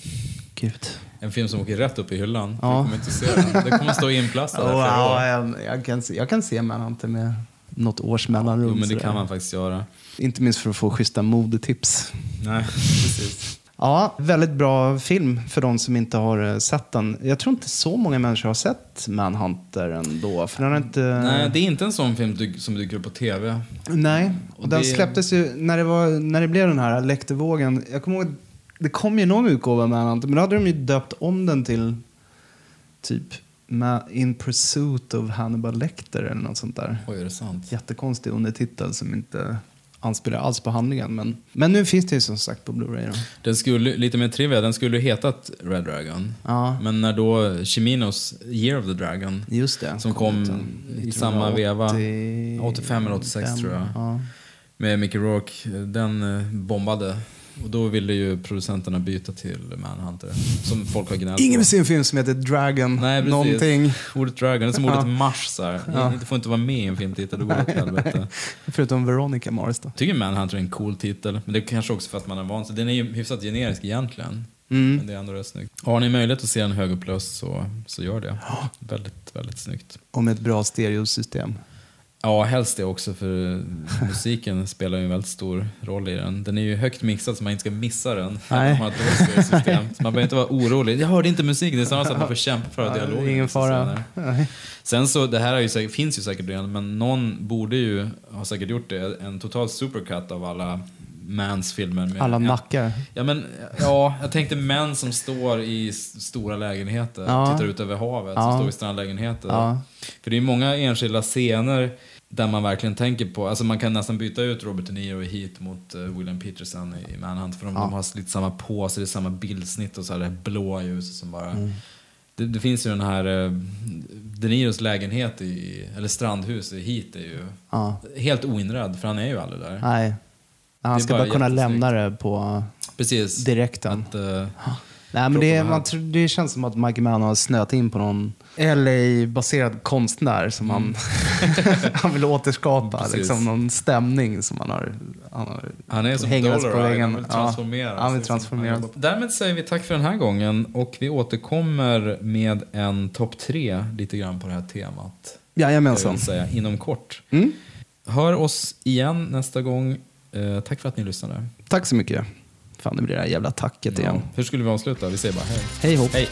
Gud. En film som åker rätt upp i hyllan. Ja. Du kommer inte se den. Det kommer stå inplastad Oh, wow, jag, jag, kan se, jag kan se Manhunter med något års mellanrum. Jo, men det kan man faktiskt göra. Inte minst för att få schyssta modetips. Nej, precis. Ja, väldigt bra film för de som inte har eh, sett den. Jag tror inte så många människor har sett Manhunter ändå. För den inte... Nej, det är inte en sån film som dyker upp på TV. Nej, och Och den det- släpptes ju när det, var, när det blev den här läktervågen. Jag kommer ihåg, det kom ju någon utgåva med Manhunter, men då hade de ju döpt om den till typ In Pursuit of Hannibal Lecter eller något sånt där. Oj, är det sant? Jättekonstig undertitel som inte anspelar alls på handlingen. Men, men nu finns det ju som sagt på Blu-ray. Den skulle, lite mer trivia, den skulle hetat Red Dragon. Ja. Men när då Chiminos Year of the Dragon, Just det. som kom ut i samma veva, 1980 85 eller 86 tror jag. Ja. med Mickey Rourke, den eh, bombade. Och då ville ju producenterna byta till Manhunter, som folk har gnällt Ingen vill se en film som heter Dragon Nej, precis. någonting. Ordet Dragon, det är som ordet Ja. Mars. Så här. Ja. Det får inte vara med i en filmtitel, då går det åt helvete. [laughs] Förutom Veronica Mars då. Tycker Manhunter är en cool titel, men det är kanske också för att man är van sig. Den är ju hyfsat generisk egentligen. Mm. Men det är ändå rätt snyggt. Har ni möjlighet att se en högupplöst så, så gör det. Väldigt, väldigt snyggt. Och med ett bra stereosystem. Ja, helst det också för musiken [laughs] spelar ju en väldigt stor roll i den. Den är ju högt mixad så man inte ska missa den. Nej. Man, har ett Dolby-system. [laughs] så man behöver inte vara orolig. Jag hörde inte musiken, det är snarare så att man får kämpa för att Ja, dialogen. ingen fara. Sen så, det här är ju säkert, finns ju säkert redan, men någon borde ju ha säkert gjort det. En total supercut av alla Mans filmer. Med, Alla ja, nackar. Ja, men, ja, jag tänkte män som står i stora lägenheter, Ja. tittar ut över havet, Ja. som står i strandlägenheter. Ja. För det är många enskilda scener där man verkligen tänker på, alltså man kan nästan byta ut Robert De Niro i Heat mot eh, William Peterson i Manhunt, för de, Ja. de har lite samma är samma bildsnitt och så här, det här blåa ljuset som bara... Mm. Det, det finns ju den här, eh, De Niros lägenhet i, eller strandhus i Heat är ju Ja. helt oinredd, för han är ju aldrig där. Nej. Han ska bara bara kunna lämna det på Precis. direkten. Att, eh, Nej, men det, man, det känns som att Michael Mann har snöat in på någon LA-baserad konstnär som han, [laughs] han vill återskapa. Precis. Liksom, någon stämning som han har, han har Han är som Dollar han vill transformera. Ja, han vill sig. transformera. Därmed säger vi tack för den här gången och vi återkommer med en topp tre lite grann på det här temat. Jajamensan. säga, inom kort. Mm. Hör oss igen nästa gång. Eh, tack för att ni lyssnade. Tack så mycket. Fan, det blir det här jävla tacket igen. Hur skulle vi avsluta? Vi säger bara hej. Hej hopp. Hej.